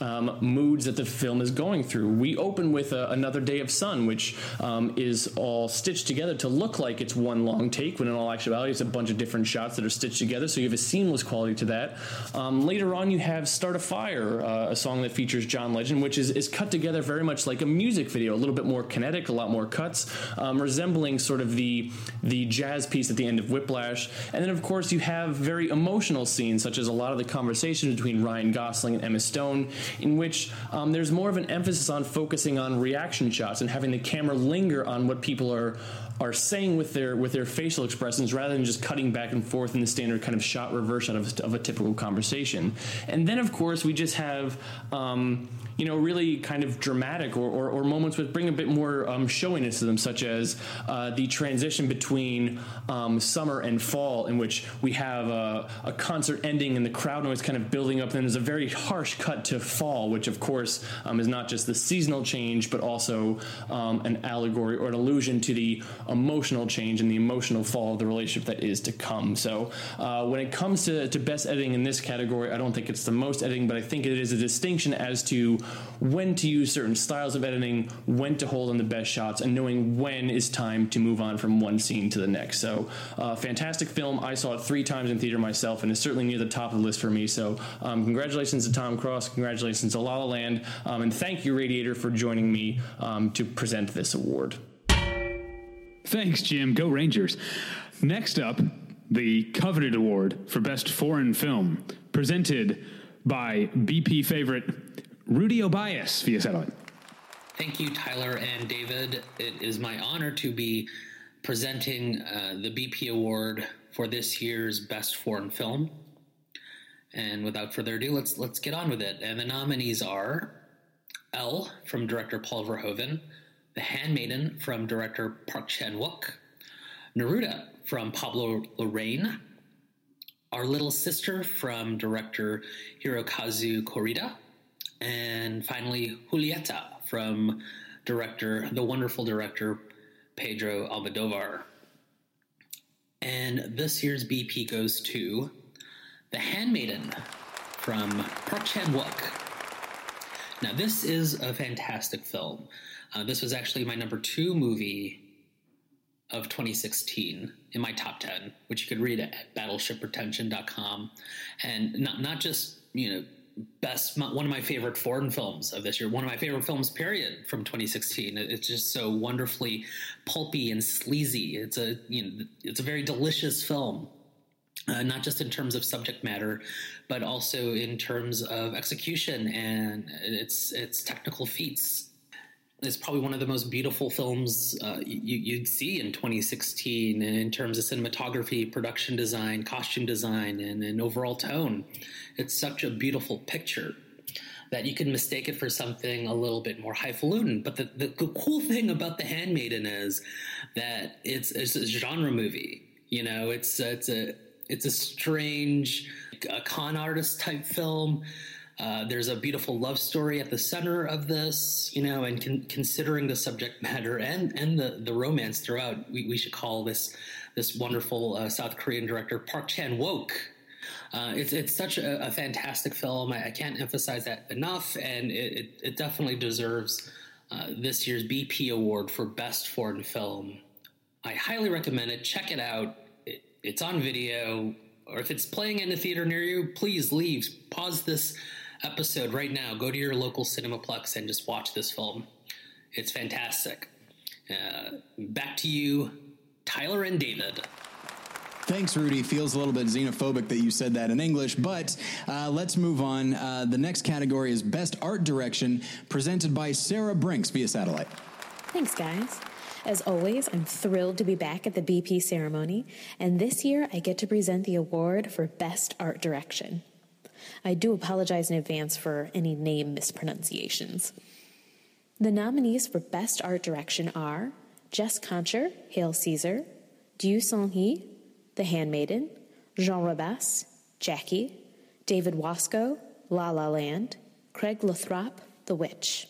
um, moods that the film is going through. We open with a, another day of sun, which um, is all stitched together to look like it's one long take, when in all actuality it's a bunch of different shots that are stitched together. So you have a seamless quality to that. Um, later on, you have "Start a Fire," uh, a song that features John Legend, which is, is cut together very much like a music video, a little bit more kinetic, a lot more cuts, um, resembling sort of the the jazz piece at the end of Whiplash. And then, of course, you have very emotional scenes, such as a lot of the conversation between Ryan Gosling and Emma Stone in which um, there's more of an emphasis on focusing on reaction shots and having the camera linger on what people are are saying with their with their facial expressions rather than just cutting back and forth in the standard kind of shot reverse out of, of a typical conversation. And then, of course, we just have. Um, you know, really kind of dramatic or, or, or moments which bring a bit more um, showiness to them, such as uh, the transition between um, summer and fall, in which we have a, a, concert ending and the crowd noise kind of building up, and there's a very harsh cut to fall, which of course um, is not just the seasonal change, but also um, an allegory or an allusion to the emotional change and the emotional fall of the relationship that is to come. So uh, when it comes to, to best editing in this category, I don't think it's the most editing, but I think it is a distinction as to when to use certain styles of editing, when to hold on the best shots, and knowing when is time to move on from one scene to the next. So, uh, fantastic film. I saw it three times in theater myself, and it's certainly near the top of the list for me. So, um, congratulations to Tom Cross, congratulations to La La Land, um, and thank you, Radiator, for joining me um, to present this award. Thanks, Jim. Go Rangers. Next up, the coveted award for Best Foreign Film, presented by BP favorite Rudy Obias via satellite. Thank you, Tyler and David. It is my honor to be presenting uh, the BP Award for this year's Best Foreign Film. And without further ado, let's let's get on with it. And the nominees are Elle from director Paul Verhoeven, The Handmaiden from director Park Chan Wook, Neruda from Pablo Larraín, Our Little Sister from director Hirokazu Kore-eda, and finally Julieta from director, the wonderful director Pedro Almodovar. And this year's BP goes to The Handmaiden from Park Chan Wook. Now, this is a fantastic film. Uh, this was actually my number two movie of 2016 in my top 10, which you could read at battleshippretension.com. And not, not just, you know, best one of my favorite foreign films of this year one of my favorite films period from 2016 it's just so wonderfully pulpy and sleazy it's a you know it's a very delicious film uh, not just in terms of subject matter, but also in terms of execution and its its technical feats. It's probably one of the most beautiful films uh, you, would see in 2016 in terms of cinematography, production design, costume design, and, and overall tone. It's such a beautiful picture that you can mistake it for something a little bit more highfalutin. But the, the, the cool thing about The Handmaiden is that it's, it's a genre movie. You know, it's it's a it's a strange uh, con artist type film. Uh, there's a beautiful love story at the center of this, you know, and con- considering the subject matter and and the, the romance throughout, we, we should call this this wonderful uh, South Korean director Park Chan Wook. Uh, it's it's such a, a fantastic film. I, I, can't emphasize that enough, and it, it, it definitely deserves uh, this year's BP award for best foreign film. I highly recommend it. Check it out it's on video, or if it's playing in a theater near you, please leave. Pause this episode right now. Go to your local Cinemaplex and just watch this film. It's fantastic. Uh, back to you, Tyler and David. Thanks, Rudy. Feels a little bit xenophobic that you said that in English, but uh, let's move on. Uh, the next category is Best Art Direction, presented by Sarah Brinks via satellite. Thanks, guys. As always, I'm thrilled to be back at the BP ceremony, and this year I get to present the award for Best Art Direction. I do apologize in advance for any name mispronunciations. The nominees for Best Art Direction are Jess Gonchor, Hail Caesar, Dieu Song Hee, The Handmaiden, Jean Rabasse, Jackie, David Wasco, La La Land, Craig Lathrop, The Witch.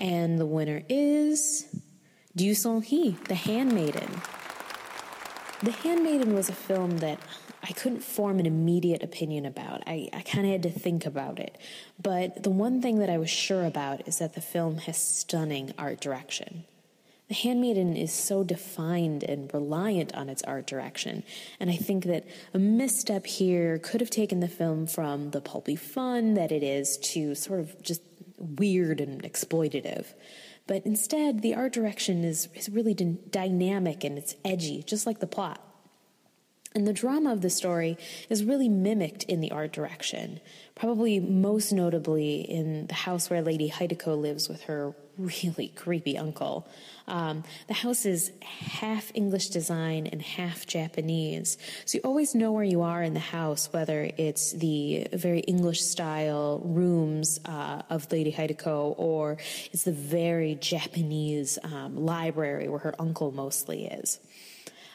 And the winner is Du Son He, The Handmaiden. The Handmaiden was a film that I couldn't form an immediate opinion about. I, I kind of had to think about it. But the one thing that I was sure about is that the film has stunning art direction. The Handmaiden is so defined and reliant on its art direction, and I think that a misstep here could have taken the film from the pulpy fun that it is to sort of just weird and exploitative. But instead, the art direction is, is really d- dynamic and it's edgy, just like the plot. And the drama of the story is really mimicked in the art direction, probably most notably in the house where Lady Hideko lives with her really creepy uncle. Um, the house is half English design and half Japanese. So you always know where you are in the house, whether it's the very English style rooms uh, of Lady Hideko or it's the very Japanese um, library where her uncle mostly is.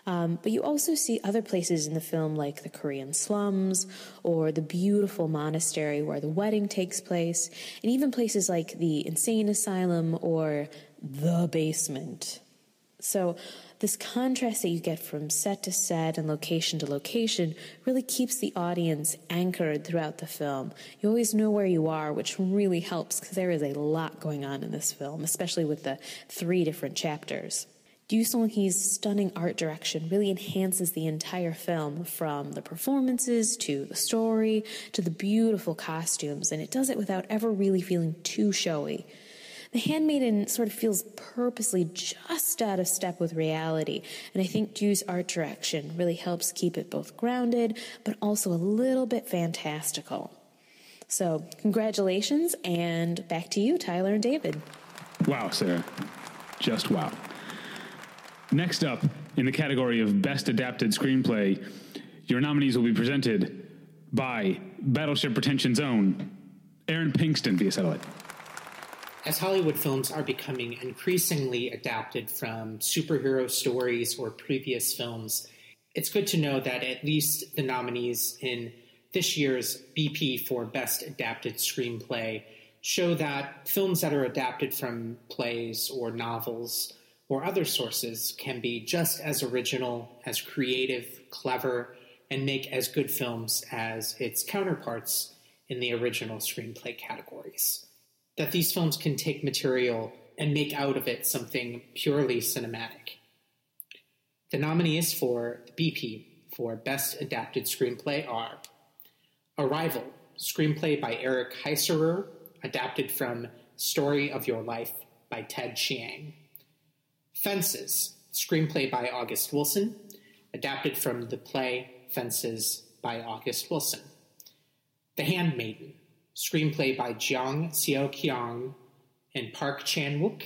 Um, but you also see other places in the film, like the Korean slums or the beautiful monastery where the wedding takes place, and even places like the insane asylum or the basement. So, this contrast that you get from set to set and location to location really keeps the audience anchored throughout the film. You always know where you are, which really helps because there is a lot going on in this film, especially with the three different chapters. Ryu Song-hee's stunning art direction really enhances the entire film from the performances to the story to the beautiful costumes, and it does it without ever really feeling too showy. The Handmaiden sort of feels purposely just out of step with reality, and I think Ryu's art direction really helps keep it both grounded but also a little bit fantastical. So, congratulations, and back to you, Tyler and David. Wow, Sarah. Just wow. Next up, in the category of Best Adapted Screenplay, your nominees will be presented by Battleship Pretension Zone, Aaron Pinkston via satellite. As Hollywood films are becoming increasingly adapted from superhero stories or previous films, it's good to know that at least the nominees in this year's BP for Best Adapted Screenplay show that films that are adapted from plays or novels or other sources can be just as original, as creative, clever, and make as good films as its counterparts in the original screenplay categories. That these films can take material and make out of it something purely cinematic. The nominees for the BP for Best Adapted Screenplay are Arrival, screenplay by Eric Heisserer, adapted from Story of Your Life by Ted Chiang. Fences, screenplay by August Wilson, adapted from the play Fences by August Wilson. The Handmaiden, screenplay by Seo Kyung and Park Chan Wook,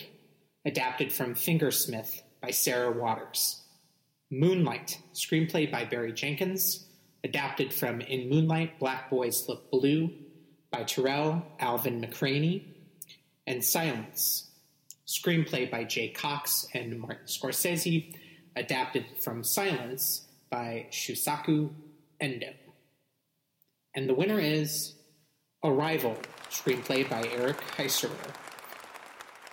adapted from Fingersmith by Sarah Waters. Moonlight, screenplay by Barry Jenkins, adapted from In Moonlight, Black Boys Look Blue by Tarell Alvin McCraney. And Silence, screenplay by Jay Cocks and Martin Scorsese, adapted from Silence by Shusaku Endo. And the winner is Arrival, screenplay by Eric Heisserer.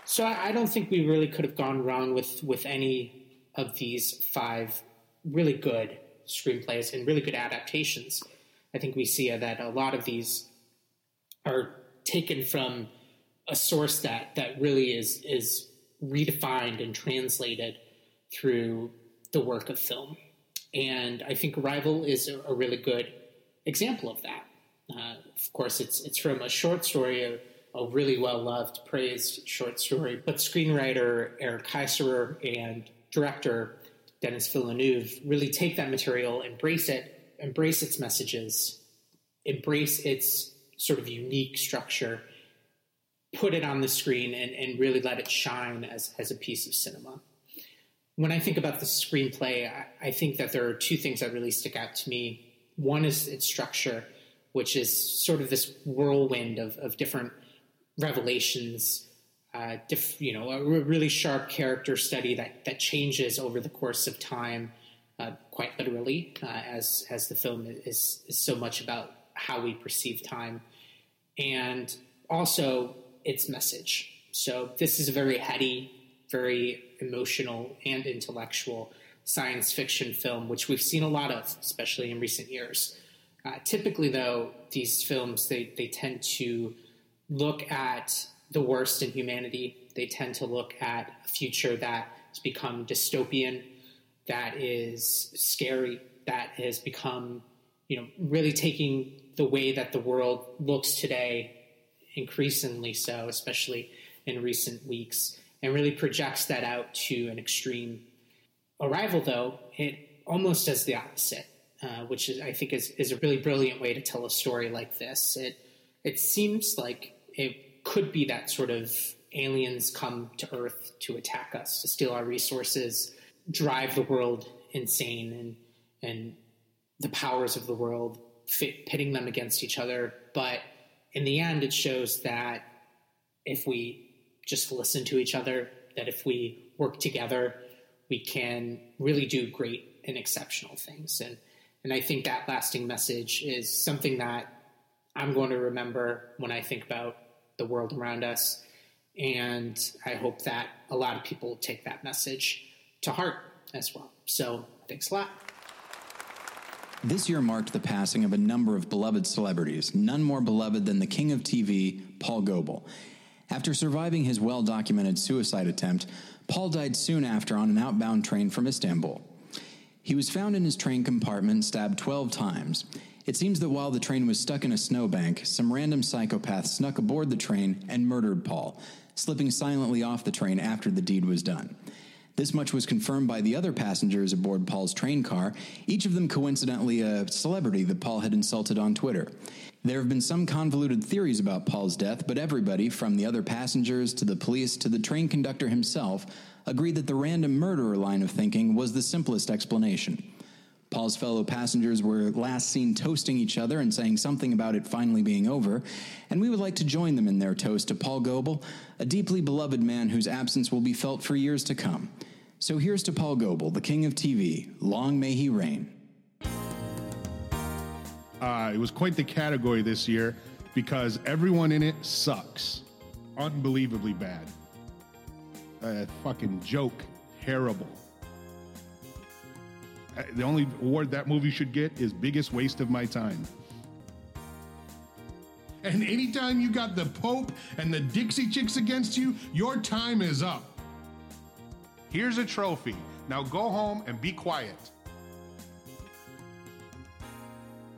So I don't think we really could have gone wrong with, with any of these five really good screenplays and really good adaptations. I think we see that a lot of these are taken from a source that that really is is redefined and translated through the work of film. And I think Arrival is a, a really good example of that. Uh, of course, it's it's from a short story, a, a really well loved, praised short story. But screenwriter Eric Heisserer and director Denis Villeneuve really take that material, embrace it, embrace its messages, embrace its sort of unique structure, put it on the screen and, and really let it shine as, as a piece of cinema. When I think about the screenplay, I, I think that there are two things that really stick out to me. One is its structure, which is sort of this whirlwind of, of different revelations, uh, diff, you know, a really sharp character study that, that changes over the course of time, uh, quite literally, uh, as as the film is is so much about how we perceive time, and also its message. So this is a very heady, very emotional, and intellectual science fiction film, which we've seen a lot of, especially in recent years. Uh, typically, though, these films they they tend to look at the worst in humanity. They tend to look at a future that has become dystopian, that is scary, that has become, you know, really taking the way that the world looks today increasingly so, especially in recent weeks, and really projects that out to an extreme. Arrival, though, it almost does the opposite, uh, which is, I think is, is a really brilliant way to tell a story like this. It it seems like it could be that sort of aliens come to Earth to attack us, to steal our resources, drive the world insane, and and the powers of the world fit, pitting them against each other, but in the end, it shows that if we just listen to each other, that if we work together, we can really do great and exceptional things. And and I think that lasting message is something that I'm going to remember when I think about the world around us. And I hope that a lot of people take that message to heart as well. So thanks a lot. This year marked the passing of a number of beloved celebrities, none more beloved than the king of TV, Paul Goebel. After surviving his well documented suicide attempt, Paul died soon after on an outbound train from Istanbul. He was found in his train compartment, stabbed 12 times. It seems that while the train was stuck in a snowbank, some random psychopath snuck aboard the train and murdered Paul, slipping silently off the train after the deed was done. This much was confirmed by the other passengers aboard Paul's train car, each of them coincidentally a celebrity that Paul had insulted on Twitter. There have been some convoluted theories about Paul's death, but everybody, from the other passengers to the police to the train conductor himself, agreed that the random murderer line of thinking was the simplest explanation. Paul's fellow passengers were last seen toasting each other and saying something about it finally being over, and we would like to join them in their toast to Paul Goebel, a deeply beloved man whose absence will be felt for years to come. So here's to Paul Goebel, the king of TV. Long may he reign. Uh, it was quite the category this year because everyone in it sucks. Unbelievably bad. A fucking joke. Terrible. The only award that movie should get is biggest waste of my time. And anytime you got the Pope and the Dixie Chicks against you, your time is up. Here's a trophy. Now go home and be quiet.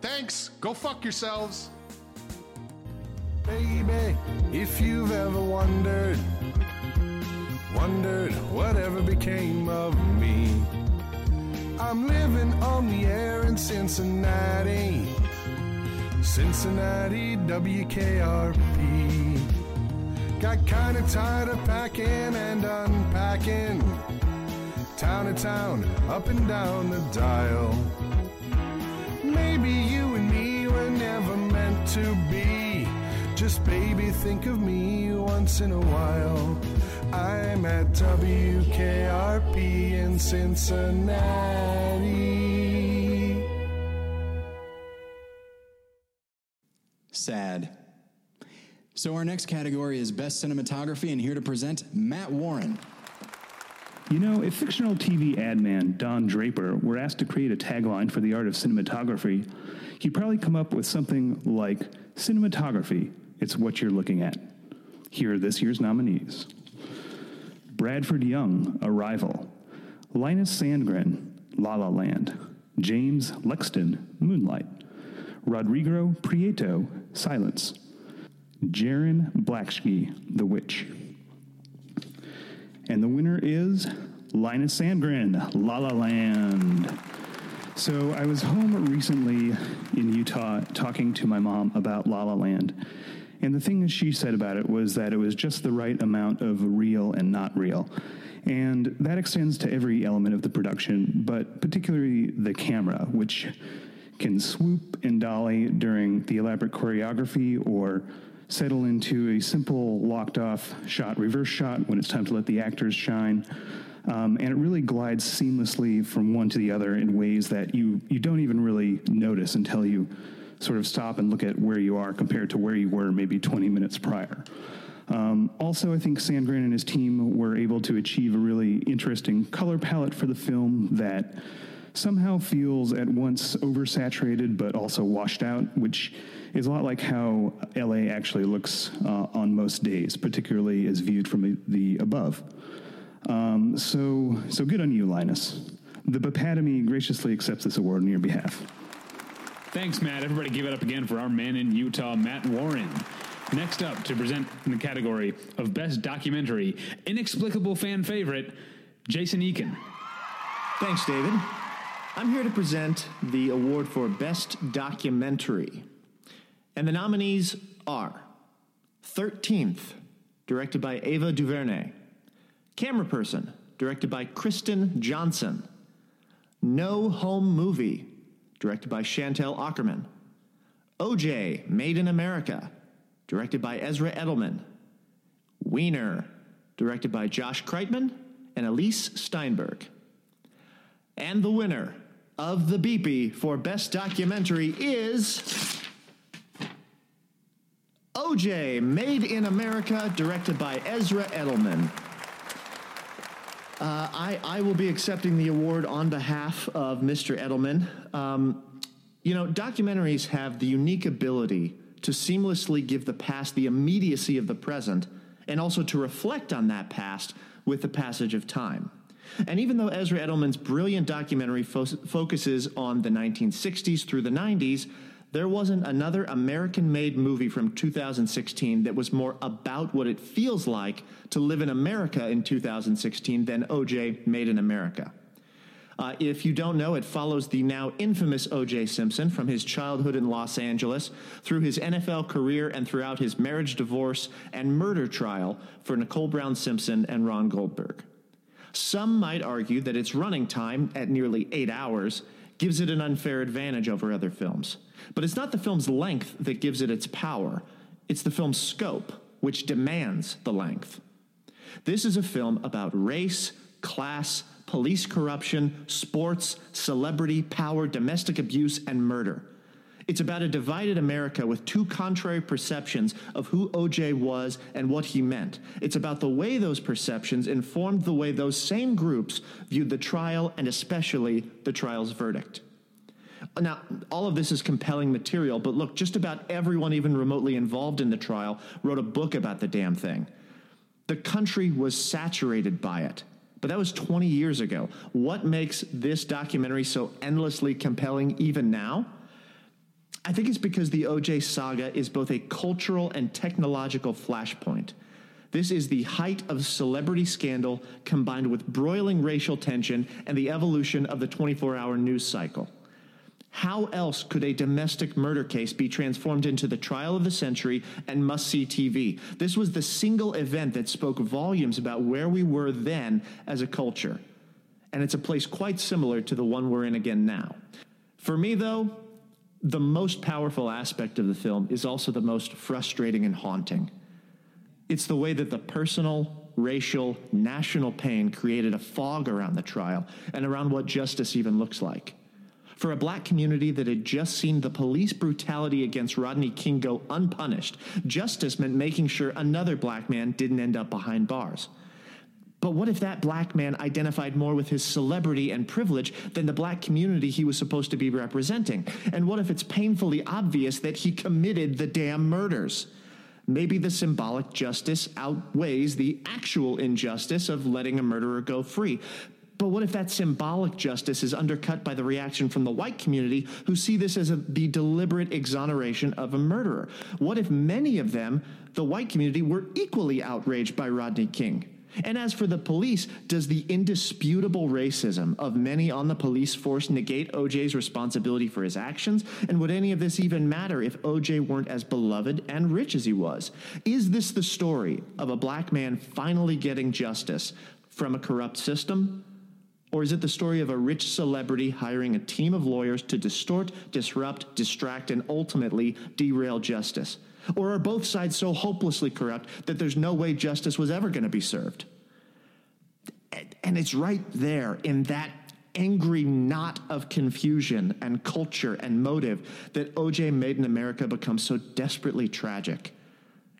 Thanks. Go fuck yourselves. Baby, if you've ever wondered, wondered whatever became of me. I'm living on the air in Cincinnati, Cincinnati, WKRP. Got kinda tired of packing and unpacking, town to town, up and down the dial. Maybe you and me were never meant to be. Just baby, think of me once in a while. I'm at WKRP in Cincinnati. Sad. So our next category is Best Cinematography, and here to present Matt Warren. You know, if fictional TV ad man Don Draper were asked to create a tagline for the art of cinematography, he'd probably come up with something like Cinematography, it's what you're looking at. Here are this year's nominees Bradford Young, Arrival, Linus Sandgren, La La Land, James Laxton, Moonlight, Rodrigo Prieto, Silence, Jarin Blaschke, The Witch. And the winner is Linus Sandgren, La La Land. So I was home recently in Utah talking to my mom about La La Land. And the thing she said about it was that it was just the right amount of real and not real. And that extends to every element of the production, but particularly the camera, which can swoop and dolly during the elaborate choreography or settle into a simple locked off shot, reverse shot when it's time to let the actors shine. Um, and it really glides seamlessly from one to the other in ways that you, you don't even really notice until you sort of stop and look at where you are compared to where you were maybe 20 minutes prior. Um, also, I think Sandgren and his team were able to achieve a really interesting color palette for the film that somehow feels at once oversaturated but also washed out, which is a lot like how LA actually looks uh, on most days, particularly as viewed from the above. Um, so, so good on you, Linus. The Bapatomy graciously accepts this award on your behalf. Thanks, Matt. Everybody give it up again for our man in Utah, Matt Warren. Next up to present in the category of Best Documentary, Inexplicable Fan Favorite, Jason Eakin. Thanks, David. I'm here to present the award for Best Documentary. And the nominees are 13th, directed by Ava DuVernay, Camera Person, directed by Kirsten Johnson, No Home Movie, directed by Chantal Akerman, OJ, Made in America, directed by Ezra Edelman, Weiner, directed by Josh Kriegman and Elyse Steinberg. And the winner of the Beepy for Best Documentary is OJ, Made in America, directed by Ezra Edelman. Uh, I, I will be accepting the award on behalf of Mr. Edelman. Um, you know, documentaries have the unique ability to seamlessly give the past the immediacy of the present and also to reflect on that past with the passage of time. And even though Ezra Edelman's brilliant documentary fo- focuses on the 1960s through the 90s, there wasn't another American made movie from 2016 that was more about what it feels like to live in America in 2016 than OJ Made in America. Uh, if you don't know, it follows the now infamous O.J. Simpson from his childhood in Los Angeles through his NFL career and throughout his marriage, divorce, and murder trial for Nicole Brown Simpson and Ron Goldberg. Some might argue that its running time, at nearly eight hours, gives it an unfair advantage over other films. But it's not the film's length that gives it its power, it's the film's scope, which demands the length. This is a film about race, class, police corruption, sports, celebrity, power, domestic abuse, and murder. It's about a divided America with two contrary perceptions of who OJ was and what he meant. It's about the way those perceptions informed the way those same groups viewed the trial and especially the trial's verdict. Now, all of this is compelling material, but look, just about everyone even remotely involved in the trial wrote a book about the damn thing. The country was saturated by it. But that was 20 years ago. What makes this documentary so endlessly compelling even now? I think it's because the OJ saga is both a cultural and technological flashpoint. This is the height of celebrity scandal combined with broiling racial tension and the evolution of the 24 hour news cycle. How else could a domestic murder case be transformed into the trial of the century and must see TV? This was the single event that spoke volumes about where we were then as a culture. And it's a place quite similar to the one we're in again now. For me, though, the most powerful aspect of the film is also the most frustrating and haunting. It's the way that the personal, racial, national pain created a fog around the trial and around what justice even looks like. For a black community that had just seen the police brutality against Rodney King go unpunished, justice meant making sure another black man didn't end up behind bars. But what if that black man identified more with his celebrity and privilege than the black community he was supposed to be representing? And what if it's painfully obvious that he committed the damn murders? Maybe the symbolic justice outweighs the actual injustice of letting a murderer go free. But what if that symbolic justice is undercut by the reaction from the white community who see this as a, the deliberate exoneration of a murderer? What if many of them, the white community, were equally outraged by Rodney King? And as for the police, does the indisputable racism of many on the police force negate OJ's responsibility for his actions? And would any of this even matter if OJ weren't as beloved and rich as he was? Is this the story of a black man finally getting justice from a corrupt system? Or is it the story of a rich celebrity hiring a team of lawyers to distort, disrupt, distract, and ultimately derail justice? Or are both sides so hopelessly corrupt that there's no way justice was ever going to be served? And it's right there in that angry knot of confusion and culture and motive that OJ Made in America becomes so desperately tragic.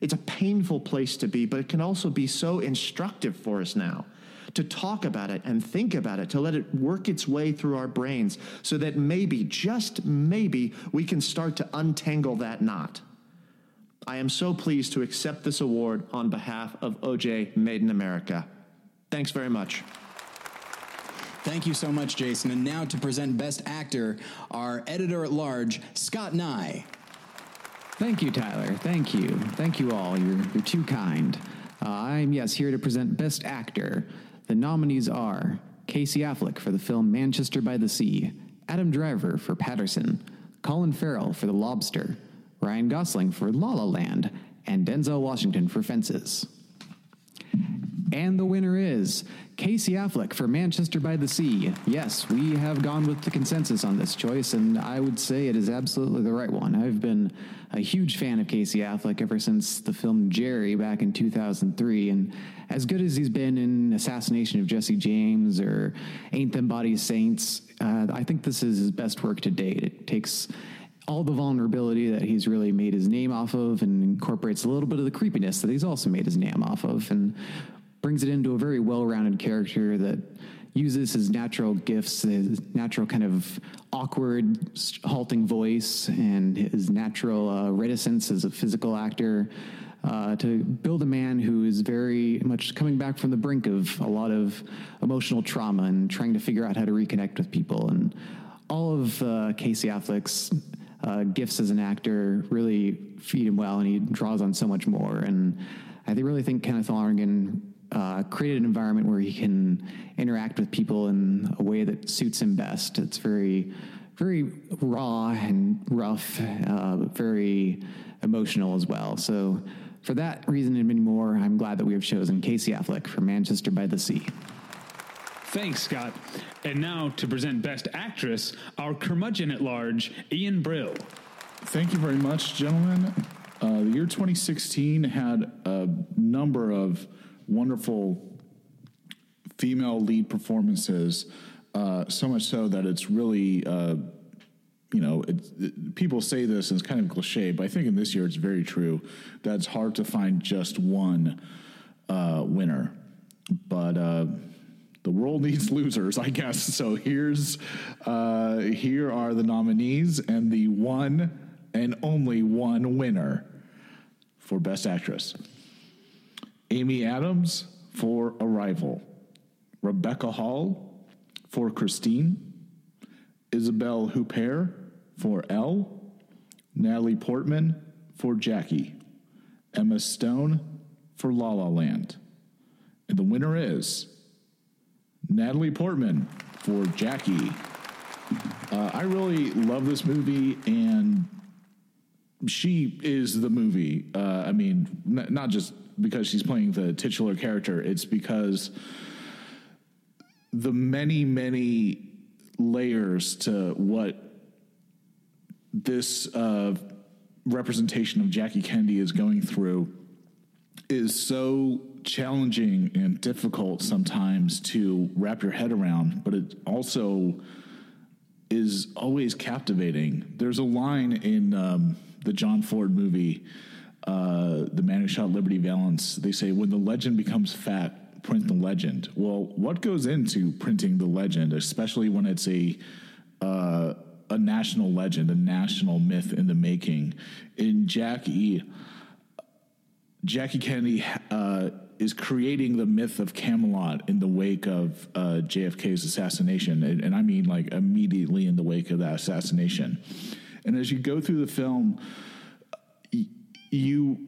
It's a painful place to be, but it can also be so instructive for us now to talk about it and think about it, to let it work its way through our brains so that maybe, just maybe, we can start to untangle that knot. I am so pleased to accept this award on behalf of OJ Made in America. Thanks very much. Thank you so much, Jason. And now to present Best Actor, our editor at large, Scott Nye. Thank you, Tyler. Thank you. Thank you all. You're, you're too kind. Uh, I'm, yes, here to present Best Actor. The nominees are Casey Affleck for the film Manchester by the Sea, Adam Driver for Paterson, Colin Farrell for The Lobster, Ryan Gosling for La La Land, and Denzel Washington for Fences. And the winner is Casey Affleck for Manchester by the Sea. Yes, we have gone with the consensus on this choice, and I would say it is absolutely the right one. I've been a huge fan of Casey Affleck ever since the film Gerry back in 2003, and as good as he's been in Assassination of Jesse James or Ain't Them Body Saints, uh, I think this is his best work to date. It takes all the vulnerability that he's really made his name off of and incorporates a little bit of the creepiness that he's also made his name off of. And brings it into a very well-rounded character that uses his natural gifts, his natural kind of awkward, halting voice, and his natural uh, reticence as a physical actor. Uh, to build a man who is very much coming back from the brink of a lot of emotional trauma and trying to figure out how to reconnect with people. And all of uh, Casey Affleck's uh, gifts as an actor really feed him well, and he draws on so much more. And I really think Kenneth Lonergan uh, created an environment where he can interact with people in a way that suits him best. It's very, very raw and rough, uh, very emotional as well. So, for that reason and many more, I'm glad that we have chosen Casey Affleck for Manchester by the Sea. Thanks, Scott. And now to present Best Actress, our curmudgeon at large, Ian Brill. Thank you very much, gentlemen. Uh, the year 2016 had a number of wonderful female lead performances, uh, so much so that it's really, uh, you know, it, people say this and it's kind of cliche, but I think in this year it's very true that it's hard to find just one uh, winner. But uh, the world needs losers, I guess. So here's uh, here are the nominees and the one and only one winner for Best Actress. Amy Adams for Arrival, Rebecca Hall for Christine, Isabelle Huppert for Elle, Natalie Portman for Jackie, Emma Stone for La La Land. And the winner is Natalie Portman for Jackie. Uh, I really love this movie, and she is the movie. Uh, I mean, n- not just because she's playing the titular character, it's because the many, many layers to what this uh, representation of Jackie Kennedy is going through is so challenging and difficult sometimes to wrap your head around, but it also is always captivating. There's a line in um, the John Ford movie, uh, The Man Who Shot Liberty Valance. They say, When the legend becomes fat, print the legend. Well, what goes into printing the legend, especially when it's a uh, a national legend, a national myth in the making? In Jackie, Jackie Kennedy uh, is creating the myth of Camelot in the wake of uh, JFK's assassination, and, and I mean like immediately in the wake of that assassination. And as you go through the film, you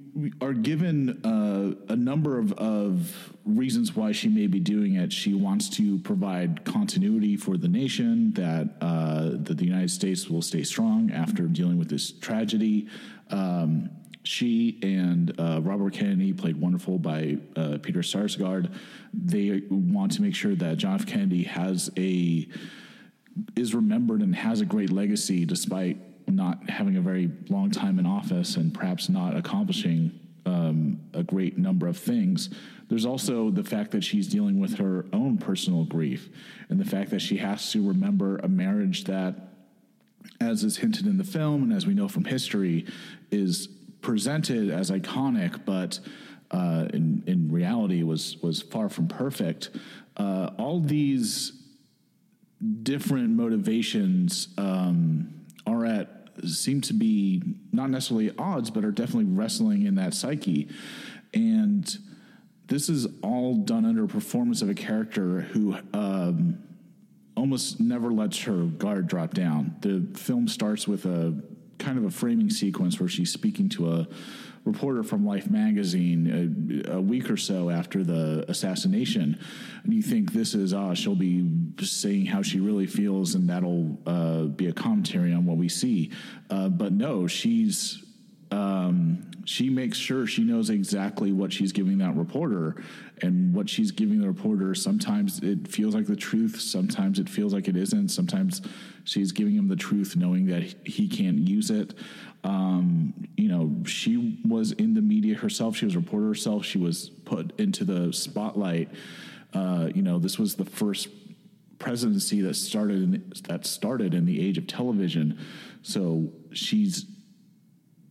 are given uh, a number of, of reasons why she may be doing it. She wants to provide continuity for the nation, that uh, that the United States will stay strong after dealing with this tragedy. Um, she and uh, Robert Kennedy, played wonderful by uh, Peter Sarsgaard, they want to make sure that John F. Kennedy has a is remembered and has a great legacy despite not having a very long time in office and perhaps not accomplishing um, a great number of things. There's also the fact that she's dealing with her own personal grief and the fact that she has to remember a marriage that, as is hinted in the film and as we know from history, is presented as iconic, but uh, in, in reality was, was far from perfect. Uh, all these different motivations um, are at seem to be not necessarily odds, but are definitely wrestling in that psyche. And this is all done under a performance of a character who um, almost never lets her guard drop down. The film starts with a kind of a framing sequence where she's speaking to a reporter from Life magazine a, a week or so after the assassination, and you think this is ah she'll be saying how she really feels, and that'll uh, be a commentary on what we see. Uh, but no, she's um, she makes sure she knows exactly what she's giving that reporter and what she's giving the reporter. Sometimes it feels like the truth, sometimes it feels like it isn't. Sometimes she's giving him the truth, knowing that he can't use it. Um, you know, she was in the media herself. She was a reporter herself. She was put into the spotlight. Uh, you know, this was the first presidency that started in, that started in the age of television. So she's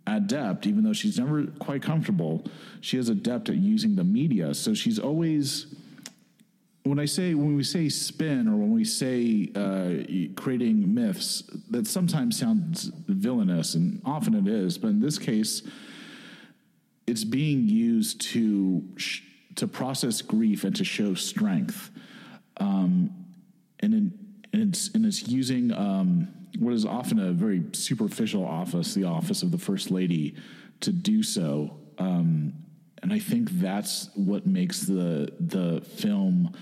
adept, even though she's never quite comfortable. She is adept at using the media, so she's always. When I say when we say spin or when we say uh, creating myths, that sometimes sounds villainous, and often it is. But in this case, it's being used to sh- to process grief and to show strength, um, and, in, and it's and it's using um, what is often a very superficial office, the office of the first lady, to do so. Um, and I think that's what makes the the film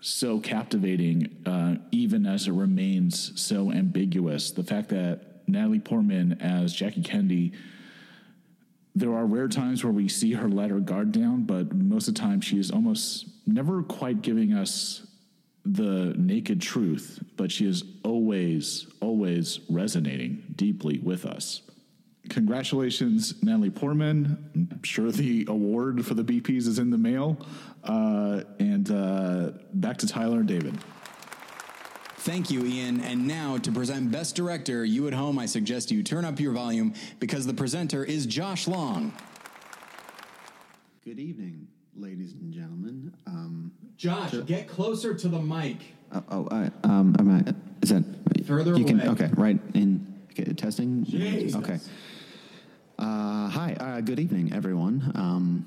so captivating, uh, even as it remains so ambiguous. The fact that Natalie Portman as Jackie Kennedy there are rare times where we see her let her guard down, but most of the time she is almost never quite giving us the naked truth, but she is always, always resonating deeply with us. Congratulations, Natalie Portman. I'm sure the award for the BPs is in the mail. Uh, and uh, back to Tyler and David. Thank you, Ian. And now to present Best Director, you at home, I suggest you turn up your volume because the presenter is Josh Long. Good evening, ladies and gentlemen. Um, Josh, to- get closer to the mic. oh, oh I, um, am I, is that Further You can away. okay, right in okay, testing. Jesus. Okay. Uh, hi, uh, good evening, everyone. Um,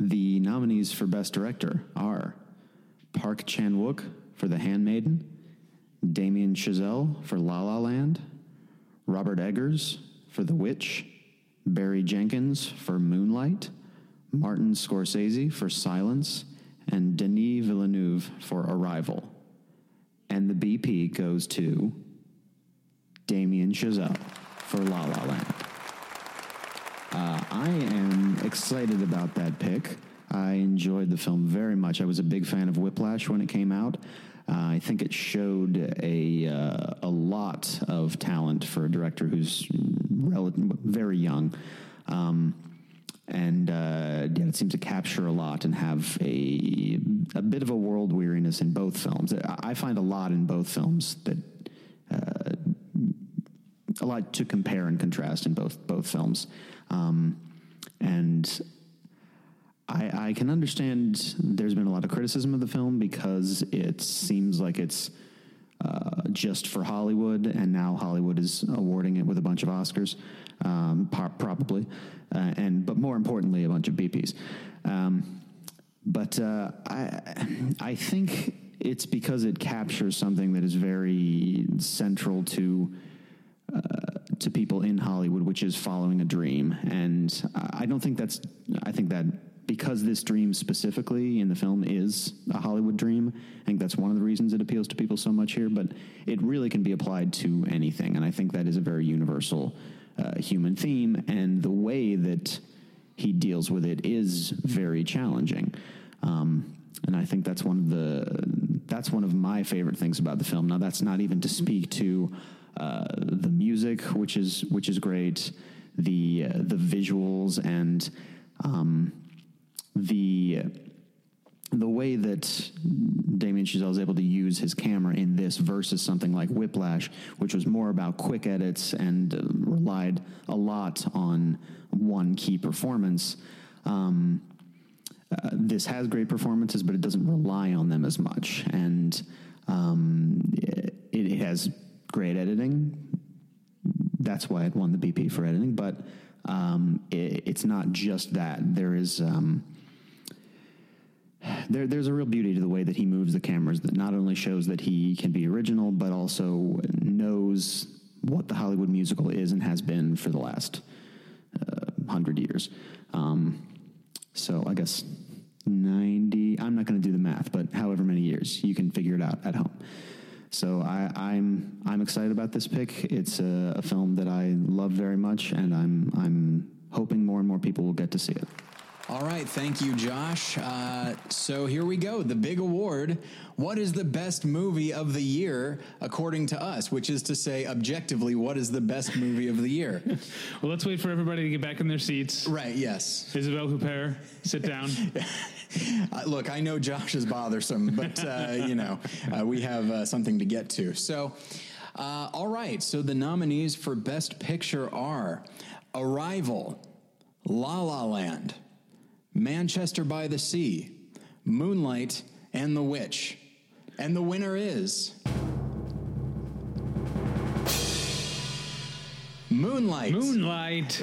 the nominees for Best Director are Park Chan Wook for The Handmaiden, Damien Chazelle for La La Land, Robert Eggers for The Witch, Barry Jenkins for Moonlight, Martin Scorsese for Silence, and Denis Villeneuve for Arrival. And the BP goes to Damien Chazelle for La La Land. Uh, I am excited about that pick. I enjoyed the film very much. I was a big fan of Whiplash when it came out. Uh, I think it showed a uh, a lot of talent for a director who's rel- very young. Um, and uh, yeah, it seems to capture a lot and have a a bit of a world weariness in both films. I find a lot in both films that uh, a lot to compare and contrast in both both films, um, and I, I can understand. There's been a lot of criticism of the film because it seems like it's uh, just for Hollywood, and now Hollywood is awarding it with a bunch of Oscars, um, probably, uh, and but more importantly, a bunch of BPs. Um, but uh, I, I think it's because it captures something that is very central to uh, to people in Hollywood, which is following a dream. And I don't think that's. I think that because this dream specifically in the film is a Hollywood dream, I think that's one of the reasons it appeals to people so much here. But it really can be applied to anything, and I think that is a very universal uh, human theme. And the way that he deals with it is very challenging. Um, and I think that's one of the that's one of my favorite things about the film. Now, that's not even to speak to uh, the music, which is which is great, the uh, the visuals and um, the the way that Damien Chazelle is able to use his camera in this versus something like Whiplash, which was more about quick edits and uh, relied a lot on one key performance. Um, uh, this has great performances, but it doesn't rely on them as much, and um, it, it has great editing. That's why it won the BP for editing, but um, it, it's not just that. There is um, there, there's a real beauty to the way that he moves the cameras that not only shows that he can be original, but also knows what the Hollywood musical is and has been for the last uh, hundred years. Um, so I guess 90, I'm not going to do the math, but however many years, you can figure it out at home. So I, I'm I'm excited about this pick. It's a, a film that I love very much, and I'm I'm hoping more and more people will get to see it. All right, thank you, Josh. Uh, so here we go. The big award. What is the best movie of the year, according to us? Which is to say, objectively, what is the best movie of the year? well, let's wait for everybody to get back in their seats. Right, yes. Isabelle Huppert, sit down. Look, I know Josh is bothersome, but uh, you know uh, we have uh, something to get to. So. Uh, all right, so the nominees for Best Picture are Arrival, La La Land, Manchester by the Sea, Moonlight, and The Witch. And the winner is. Moonlight. Moonlight.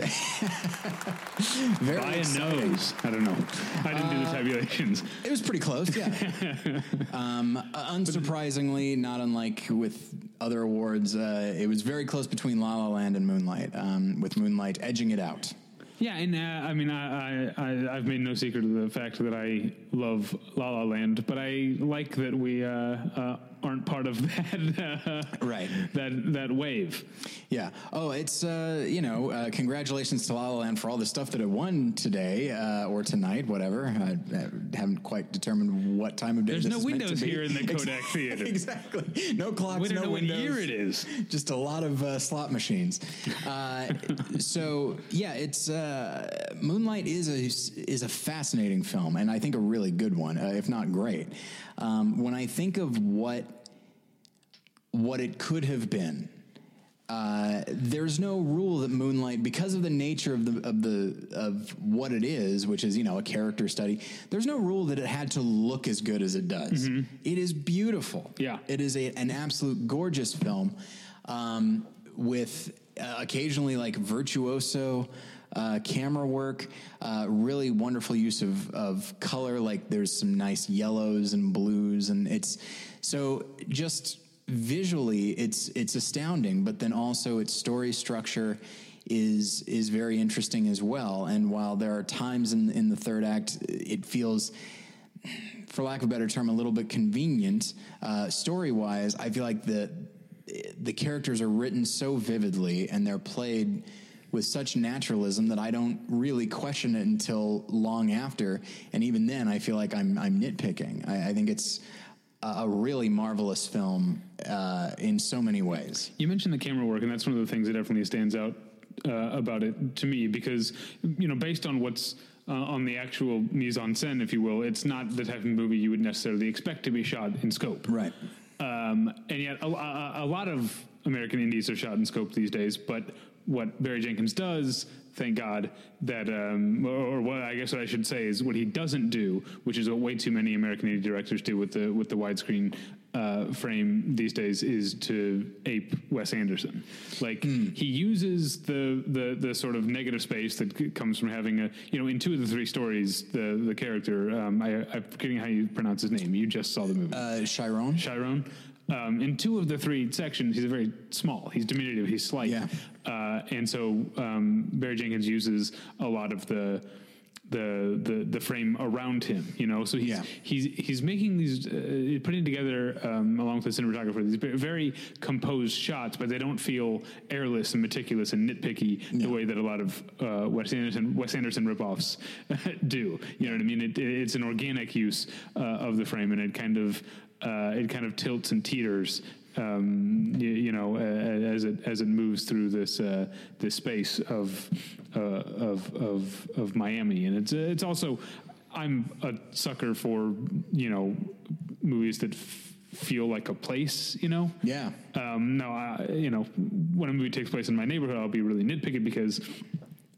Very By a nose. I don't know. I didn't do the Uh, tabulations. It was pretty close, yeah. um, unsurprisingly, not unlike with other awards, uh, it was very close between La La Land and Moonlight, um, with Moonlight edging it out. Yeah, and uh, I mean, I, I, I, I've made no secret of the fact that I love La La Land, but I like that we uh, uh, aren't part of that uh, right that that wave. Yeah. Oh, it's uh, you know, uh, congratulations to La La Land for all the stuff that it won today uh, or tonight, whatever. I, I haven't quite determined what time of day. There's no windows here in the Kodak Theater. exactly. No clocks. We don't no know what windows. year it is. Just a lot of uh, slot machines. Uh, so yeah, it's uh, Moonlight is a is a fascinating film, and I think a really good one, uh, if not great. Um, when I think of what what it could have been. Uh, there's no rule that Moonlight, because of the nature of the of the of what it is, which is you know a character study. There's no rule that it had to look as good as it does. Mhm. It is beautiful. Yeah, it is a, an absolute gorgeous film um, with uh, occasionally like virtuoso. Uh, camera work, uh, really wonderful use of, of color. Like there's some nice yellows and blues, and it's so just visually it's it's astounding but then also its story structure is is very interesting as well and while there are times in in the third act it feels for lack of a better term a little bit convenient uh, story wise i feel like the the characters are written so vividly and they're played with such naturalism that I don't really question it until long after, and even then, I feel like I'm I'm nitpicking. I, I think it's a, a really marvelous film uh, in so many ways. You mentioned the camera work, and that's one of the things that definitely stands out uh, about it to me because you know, based on what's uh, on the actual mise en scène, if you will, it's not the type of movie you would necessarily expect to be shot in scope, right? Um, and yet, a, a, a lot of American indies are shot in scope these days, but what Barry Jenkins does, thank God, that, um, or, what I guess what I should say is what he doesn't do, which is what way too many American indie directors do with the with the widescreen uh, frame these days, is to ape Wes Anderson. Like he uses the, the the sort of negative space that c- comes from having a you know in two of the three stories the the character um, I, I'm forgetting how you pronounce his name. You just saw the movie. Uh, Chiron. Chiron. Um, in two of the three sections, he's very small. He's diminutive. He's slight. Uh, and so um, Barry Jenkins uses a lot of the the the the frame around him. You know, so he's he's he's making these uh, putting together um, along with the cinematographer these very composed shots, but they don't feel airless and meticulous and nitpicky the way that a lot of uh, Wes Anderson Wes Anderson ripoffs do. You know what I mean? It, it's an organic use uh, of the frame, and it kind of uh, it kind of tilts and teeters. Um, you, you know, uh, as it as it moves through this uh, this space of uh, of of of Miami, and it's it's also I'm a sucker for you know movies that f- feel like a place. You know, yeah. Um, no, I, you know, when a movie takes place in my neighborhood, I'll be really nitpicky because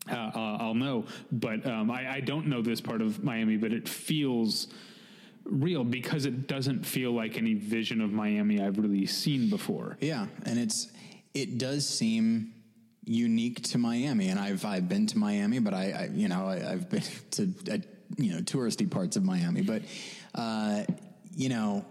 uh, uh, I'll know. But um, I, I don't know this part of Miami, but it feels real because it doesn't feel like any vision of Miami I've really seen before. Yeah, and it's it does seem unique to Miami, and I've I've been to Miami, but I, I you know I, I've been to uh, you know touristy parts of Miami, but uh, you know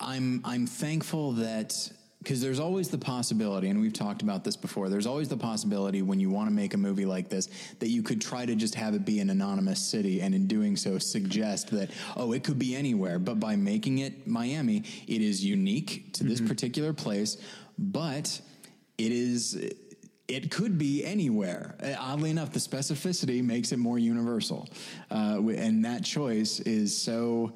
I'm I'm thankful that because there's always the possibility, and we've talked about this before. There's always the possibility when you want to make a movie like this that you could try to just have it be an anonymous city, and in doing so, suggest that oh, it could be anywhere. But by making it Miami, it is unique to this particular place, but it is. It could be anywhere. Uh, Oddly enough, the specificity makes it more universal, uh, and that choice is so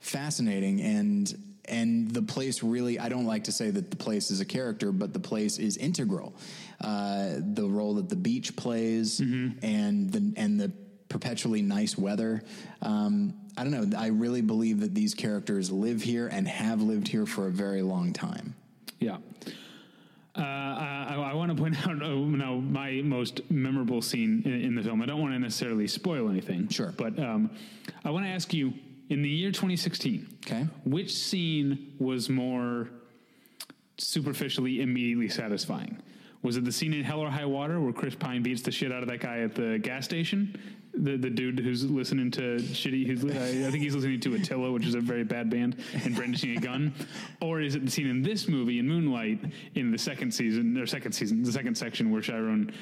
fascinating and and the place really i don't like to say that the place is a character but the place is integral uh, the role that the beach plays and the and the perpetually nice weather um, i don't know i really believe that these characters live here and have lived here for a very long time Yeah. Uh, I, I want to point out uh, now my most memorable scene in, in the film. I don't want to necessarily spoil anything. Sure. But um, I want to ask you in the year 2016, okay, which scene was more superficially immediately satisfying? Was it the scene in Hell or High Water where Chris Pine beats the shit out of that guy at the gas station? The the dude who's listening to shitty, who's, I, I think he's listening to Attila, which is a very bad band, and brandishing a gun. Or is it the scene in this movie in Moonlight in the second season or second season, the second section where Chiron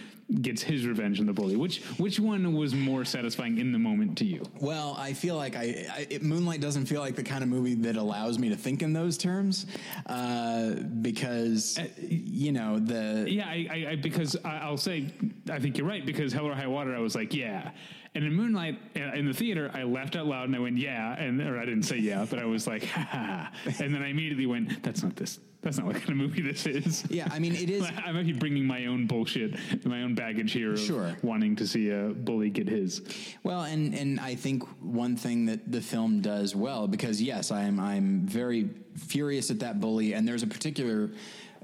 gets his revenge on the bully? Which which one was more satisfying in the moment to you? Well, I feel like I, I it, Moonlight doesn't feel like the kind of movie that allows me to think in those terms uh, because you know the Yeah, I, I, I because I, I'll say I think you're right because Hell or High Water I was like yeah, and in Moonlight uh, in the theater I laughed out loud and I went yeah, and or I didn't say yeah, but I was like ha ha, and then I immediately went that's not this. That's not what kind of movie this is. Yeah, I mean it is. I might be bringing my own bullshit, my own baggage here. Of Sure. wanting to see a bully get his. Well, and and I think one thing that the film does well because yes, I'm I'm very furious at that bully, and there's a particular,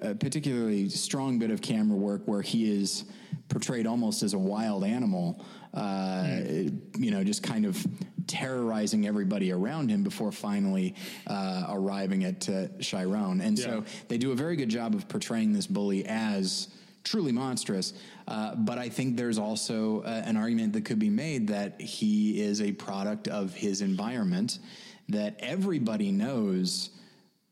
a particularly strong bit of camera work where he is portrayed almost as a wild animal, uh, you know, just kind of terrorizing everybody around him before finally uh, arriving at uh, Chiron, and so they do a very good job of portraying this bully as truly monstrous. Uh, but I think there's also uh, an argument that could be made that he is a product of his environment, that everybody knows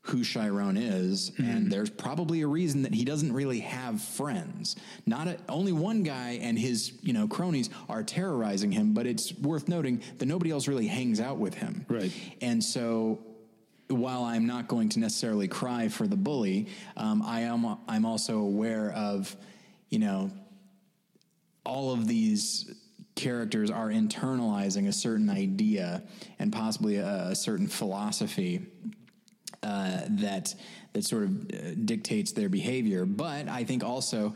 who Chiron is, and there's probably a reason that he doesn't really have friends. Not a, only one guy and his you know cronies are terrorizing him, but it's worth noting that nobody else really hangs out with him. Right. And so while I'm not going to necessarily cry for the bully, um, I am I'm also aware of, you know, all of these characters are internalizing a certain idea and possibly a, a certain philosophy uh, that that sort of uh, dictates their behavior. But I think also.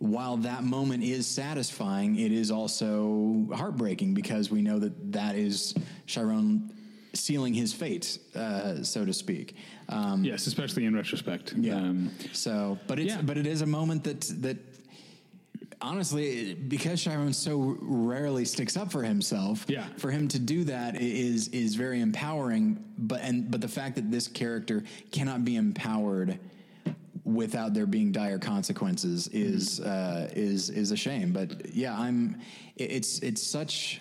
While that moment is satisfying, it is also heartbreaking because we know that that is Chiron sealing his fate, uh, so to speak. Um, yes, especially in retrospect. Yeah. Um, so, but it's but it is a moment that that honestly, because Chiron so rarely sticks up for himself, Yeah. for him to do that is is is very empowering. But and but the fact that this character cannot be empowered without there being dire consequences is uh, is is a shame. But yeah, I'm. It's it's such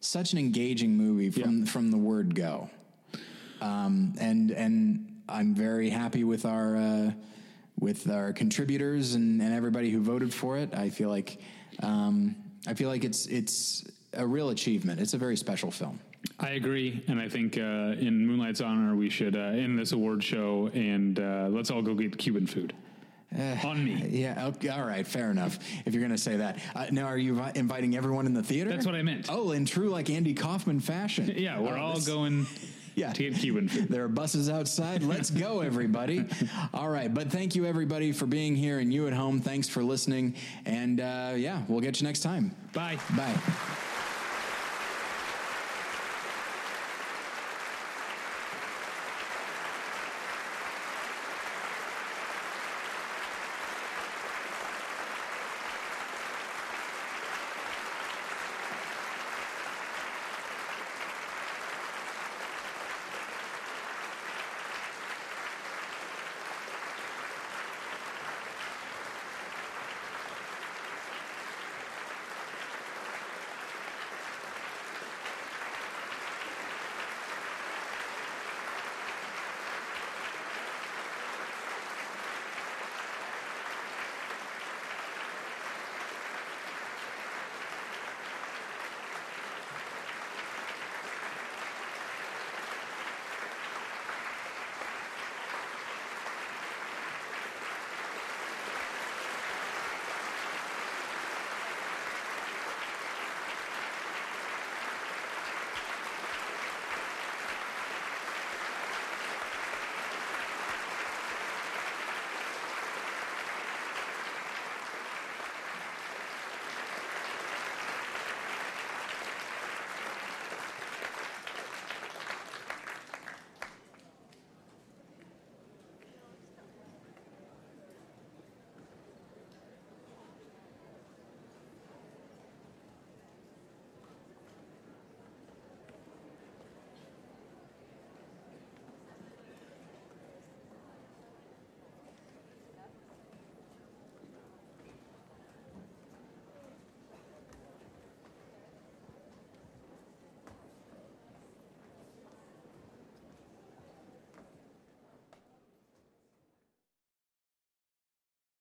such an engaging movie from from the word go, um, and and I'm very happy with our uh, with our contributors and, and everybody who voted for it. I feel like um, I feel like it's it's a real achievement. It's a very special film. I agree, and I think uh, in Moonlight's honor, we should uh, end this award show and uh, let's all go get Cuban food. On me. Yeah. Okay, all right. Fair enough. If you're going to say that. Uh, now, are you vi- inviting everyone in the theater? That's what I meant. Oh, in true like Andy Kaufman fashion. Yeah, we're Oh, all this- going yeah. to get Cuban food. There are buses outside. Let's go, everybody. All right. But thank you, everybody, for being here. And you at home, thanks for listening. And uh, yeah, we'll get you next time. Bye. Bye.